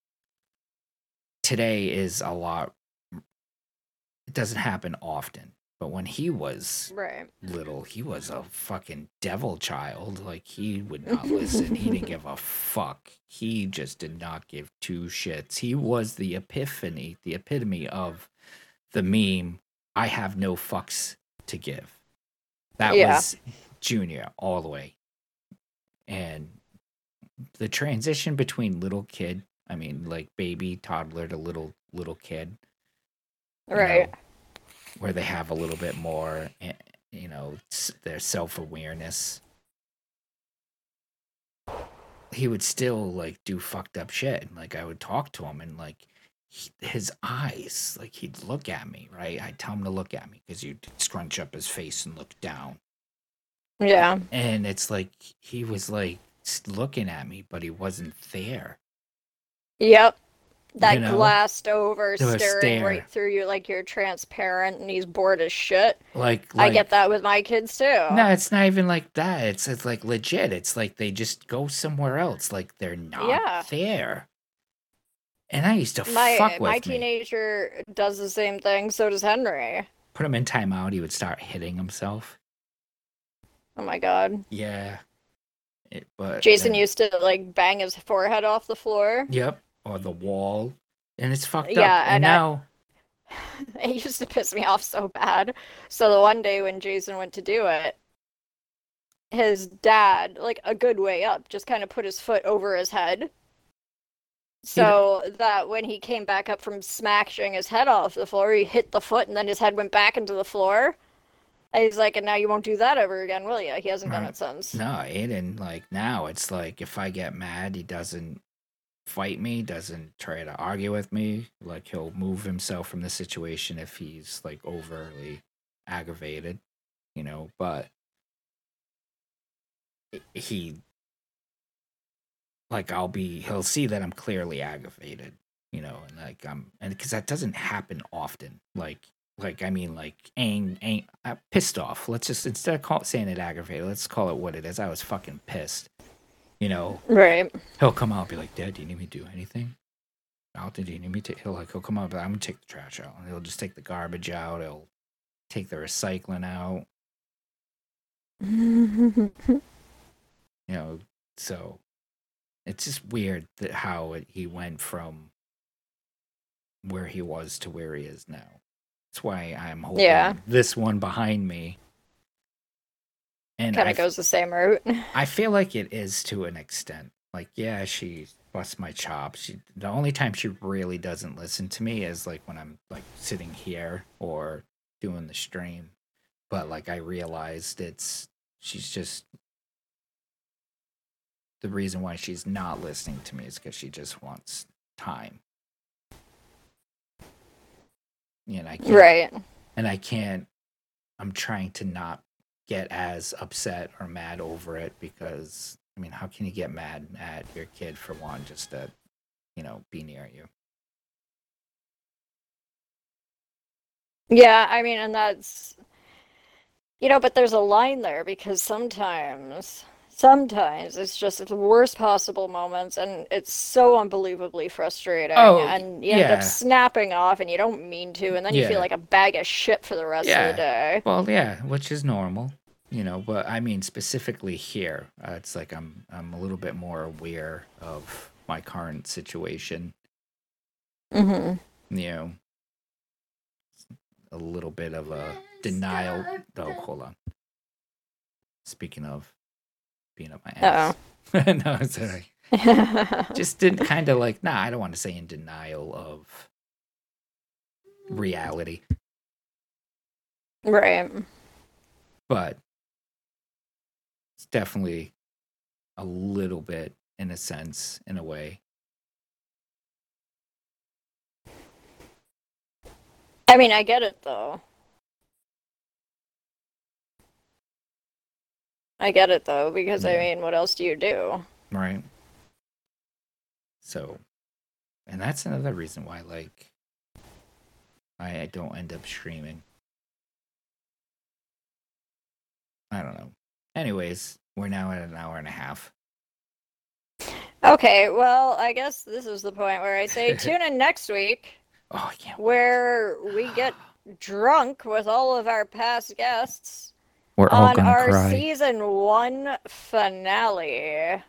today is a lot it doesn't happen often. But when he was right. little, he was a fucking devil child. Like he would *laughs* not listen. He didn't give a fuck. He just did not give two shits. He was the epiphany, the epitome of the meme. I have no fucks to give. That Yeah. was Junior all the way. And the transition between little kid, I mean, like baby, toddler to little little kid, you Right. know, where they have a little bit more, eh, you know, their self awareness. He would still like do fucked up shit. Like I would talk to him, and like he, his eyes, like he'd look at me, right? I'd tell him to look at me because you'd scrunch up his face and look down. Yeah. And it's like he was like looking at me, but he wasn't there. Yep. That You know? glassed over, staring right through you like you're transparent and he's bored as shit. Like, I get that with my kids too. No, it's not even like that. It's it's like legit. It's like they just go somewhere else. Like they're not Yeah. there. And I used to my fuck with my me. teenager does the same thing, so does Henry. Put him in timeout. He would start hitting himself. Oh my god. Yeah. It, but Jason then- used to like bang his forehead off the floor. Yep. Or the wall, and it's fucked up. Yeah, And, and I- now, *laughs* It used to piss me off so bad. So the one day when Jason went to do it, his dad, like a good way up, just kind of put his foot over his head. So that when he came back up from smashing his head off the floor, he hit the foot and then his head went back into the floor. And he's like, and now you won't do that ever again, will you? He hasn't done it since. no, Aiden. Like now, it's like if I get mad, he doesn't. Fight me, doesn't try to argue with me. Like he'll move himself from the situation if he's like overly aggravated, you know, but he like I'll be he'll see that I'm clearly aggravated, you know, and like I'm and because that doesn't happen often. Like like I mean like ang ang uh, pissed off. Let's just instead of call, saying it aggravated, let's call it what it is. I was fucking pissed. You know, Right. he'll come out and be like, Dad, do you need me to do anything? Out do you need me to he'll like he'll come out, but I'm gonna take the trash out. And he'll just take the garbage out, he'll take the recycling out, *laughs* you know, so it's just weird that how it, he went from where he was to where he is now. That's why I'm holding Yeah. this one behind me. And kind of goes the same route. *laughs* I feel like it is to an extent. Like, yeah, she busts my chops. She the only time she really doesn't listen to me is like when I'm like sitting here or doing the stream. But like I realized it's she's just the reason why she's not listening to me is because she just wants time. And I can't, Right. and I can't. I'm trying to not get as upset or mad over it because I mean, how can you get mad at your kid for one just to, you know, be near you? Yeah, I mean, and that's, you know, but there's a line there because sometimes, sometimes it's just the worst possible moments and it's so unbelievably frustrating. Oh, and you end up snapping off and you don't mean to, and then you Yeah. feel like a bag of shit for the rest Yeah. of the day. Well, yeah, which is normal, you know. But I mean, specifically here, uh, it's like I'm I'm a little bit more aware of my current situation. Mm-hmm. You know, a little bit of a denial. Oh, hold on. Speaking of being up my ass. *laughs* no, it's all right. Uh-oh. just didn't kind of like nah i don't want to say in denial of reality Right. but it's definitely a little bit in a sense in a way I mean, I get it though. I get it though, because I mean, what else do you do? right. So and that's another reason why like i, I don't end up streaming. I don't know. Anyways we're now at an hour and a half. Okay, well, I guess this is the point where I say *laughs* tune in next week oh i where we get *gasps* drunk with all of our past guests we're all on gonna our cry season one finale.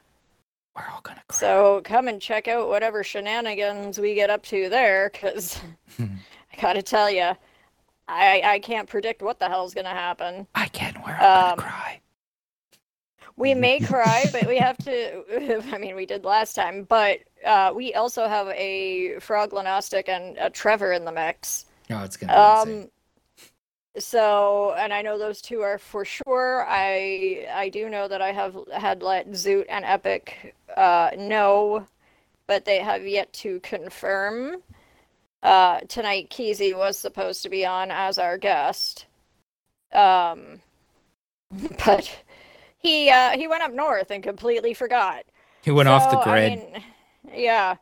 we're all gonna cry So come and check out whatever shenanigans we get up to there, because *laughs* *laughs* I gotta tell you, I I can't predict what the hell's gonna happen. I can. We're all Um, gonna cry. We may *laughs* cry, but we have to. I mean, we did last time, but uh, we also have a Frog Gnostic and a Trevor in the mix. Oh, it's gonna be insane. So, and I know those two are for sure. I I do know that I have had let Zoot and Epic uh, know, but they have yet to confirm. Uh, tonight, Keezy was supposed to be on as our guest, um, *laughs* but he uh, he went up north and completely forgot. He went off the So, I grid. mean, yeah.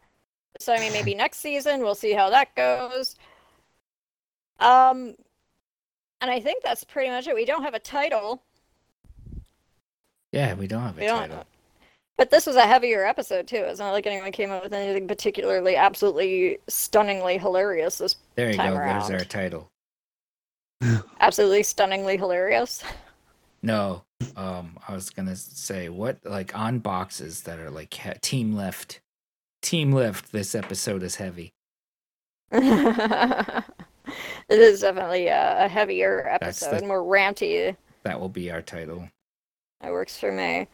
So I mean, maybe *laughs* next season we'll see how that goes. Um, and I think that's pretty much it. We don't have a title, yeah, we don't have a we don't- title. but this was a heavier episode too. It's not like anyone came up with anything particularly, absolutely, stunningly hilarious. This There you time go. There's our title. *laughs* absolutely stunningly hilarious. No, um, I was gonna say what like on boxes that are like he- team lift, team lift. This episode is heavy. *laughs* it is definitely a, a heavier That's the- episode, more ranty. That will be our title. That works for me.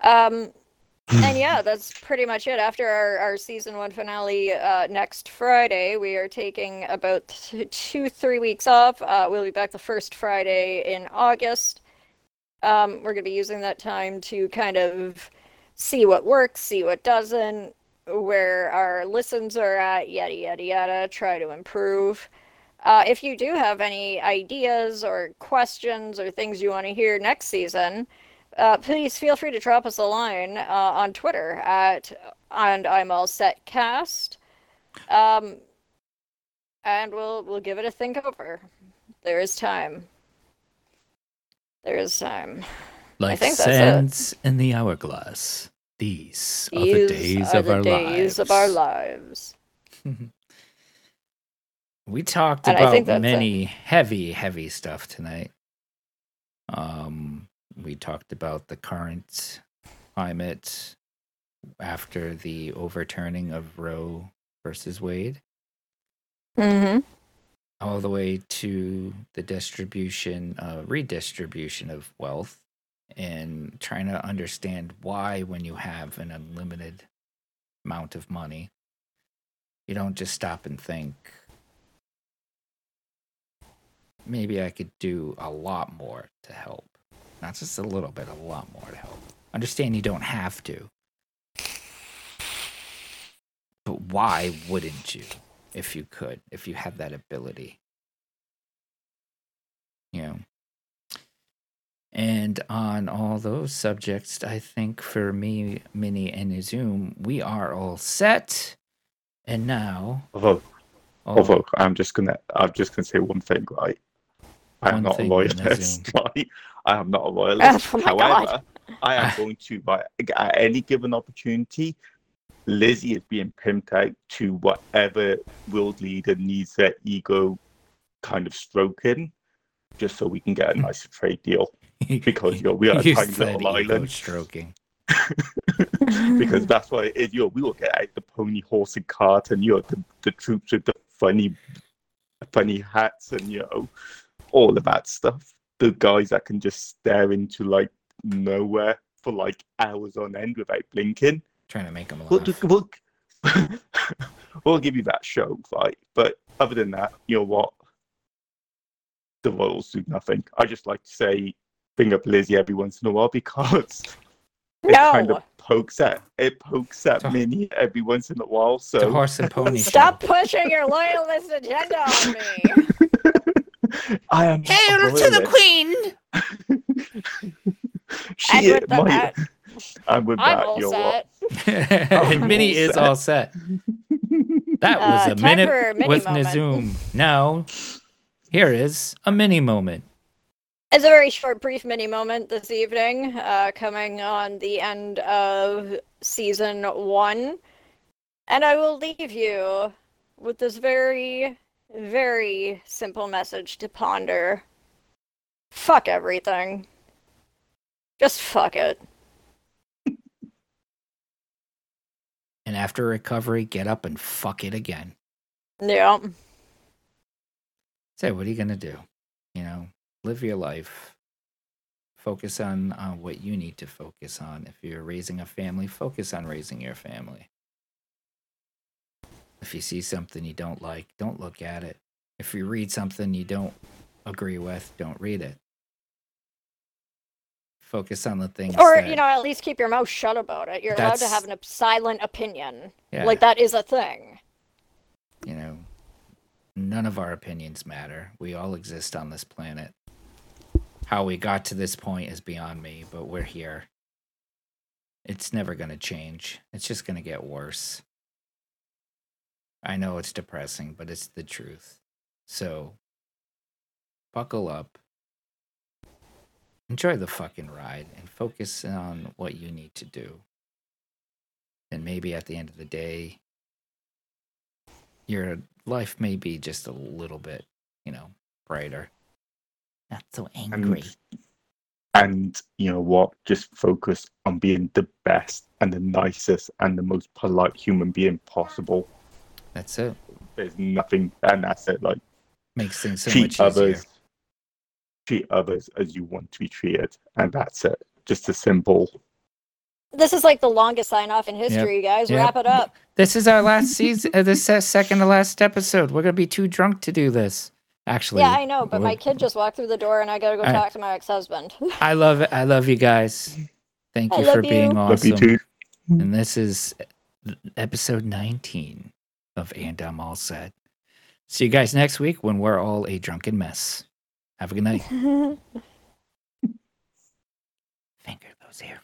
Um, *laughs* and yeah, that's pretty much it. After our, our season one finale uh, next Friday, we are taking about t- two, three weeks off. Uh, we'll be back the first Friday in August. Um, we're going to be using that time to kind of see what works, see what doesn't, where our listens are at, yada yada yada. Try to improve. Uh, if you do have any ideas or questions or things you want to hear next season, uh, please feel free to drop us a line uh, on Twitter at and I'm all set cast. Um, and we'll we'll give it a think over. There is time. There is time. Like think that's it. sands in the hourglass. These, are the These days are of the our days lives. of our lives. *laughs* we talked And about think that's it. many heavy, heavy stuff tonight. Um, we talked about the current climate after the overturning of Roe versus Wade, Mm-hmm. all the way to the distribution, uh, redistribution of wealth, and trying to understand why, when you have an unlimited amount of money, you don't just stop and think, maybe I could do a lot more to help. Not just a little bit, a lot more to help. Understand you don't have to. But why wouldn't you if you could, if you had that ability? You know. And on all those subjects, I think for me, Minnie, and Zoom, we are all set. And now, Although, oh, although I'm just gonna, I'm just gonna say one thing, right? I am One not a thing, loyalist, right? *laughs* I am not a loyalist. Oh. However, I am *laughs* going to, by at any given opportunity, Lizzie is being pimped out to whatever world leader needs their ego kind of stroking, just so we can get a *laughs* nicer trade deal. Because you know we are a You tiny said little island. stroking. because that's why it, you know, we will get out the pony, horse, and cart, and you know the, the troops with the funny, funny hats, and you know all of that stuff. The guys that can just stare into like nowhere for like hours on end without blinking. Trying to make him We'll, laugh. we'll, *laughs* we'll give you that show, right? But other than that, you know what? The royals do nothing. I just like to say, bring up Lizzie every once in a while because *laughs* it kind of pokes at it pokes at The- Minnie every once in a while. So the So horse and pony Stop show. pushing your loyalist agenda on me. *laughs* I am not a royalist. queen! *laughs* She and is with my, that, I'm with I'm that. all you know what? set. *laughs* and Minnie is all set. *laughs* That was Uh, a minute mini with moment. Nazoom. Now, here is a mini moment. It's a very short, brief mini moment this evening, uh, coming on the end of season one. And I will leave you with this very, very simple message to ponder. Fuck everything. Just fuck it. *laughs* And after recovery, get up and fuck it again. Yeah. Say, what are you gonna do? You know, live your life. Focus on uh, what you need to focus on. If you're raising a family, focus on raising your family. If you see something you don't like, don't look at it. If you read something you don't agree with, don't read it. Focus on the things. Or, that- you know, at least keep your mouth shut about it. You're allowed to have an silent opinion. yeah, Like, that is a thing. you know, none of our opinions matter. We all exist on this planet. How we got to this point is beyond me, but we're here. It's never going to change. It's just going to get worse. I know it's depressing, but it's the truth. So, buckle up. Enjoy the fucking ride and focus on what you need to do. And maybe at the end of the day, your life may be just a little bit, you know, brighter. Not so angry. And, and you know what? Just focus on being the best and the nicest and the most polite human being possible. That's it. There's nothing, and that's it. Like Makes things so treat much easier. others, treat others as you want to be treated, and that's it. Just a simple. This is like the longest sign off in history, you guys. Yep. Wrap it up. This is our last season. Uh, this is second to last episode. We're gonna be too drunk to do this. Actually, Yeah, I know, but my kid just walked through the door and I gotta go All right. talk to my ex husband. *laughs* I love it. I love you guys. Thank I you for love being you. Love you awesome. too. And this is episode 19 of And I'm All Set. See you guys next week when we're all a drunken mess. Have a good night. *laughs* Finger those air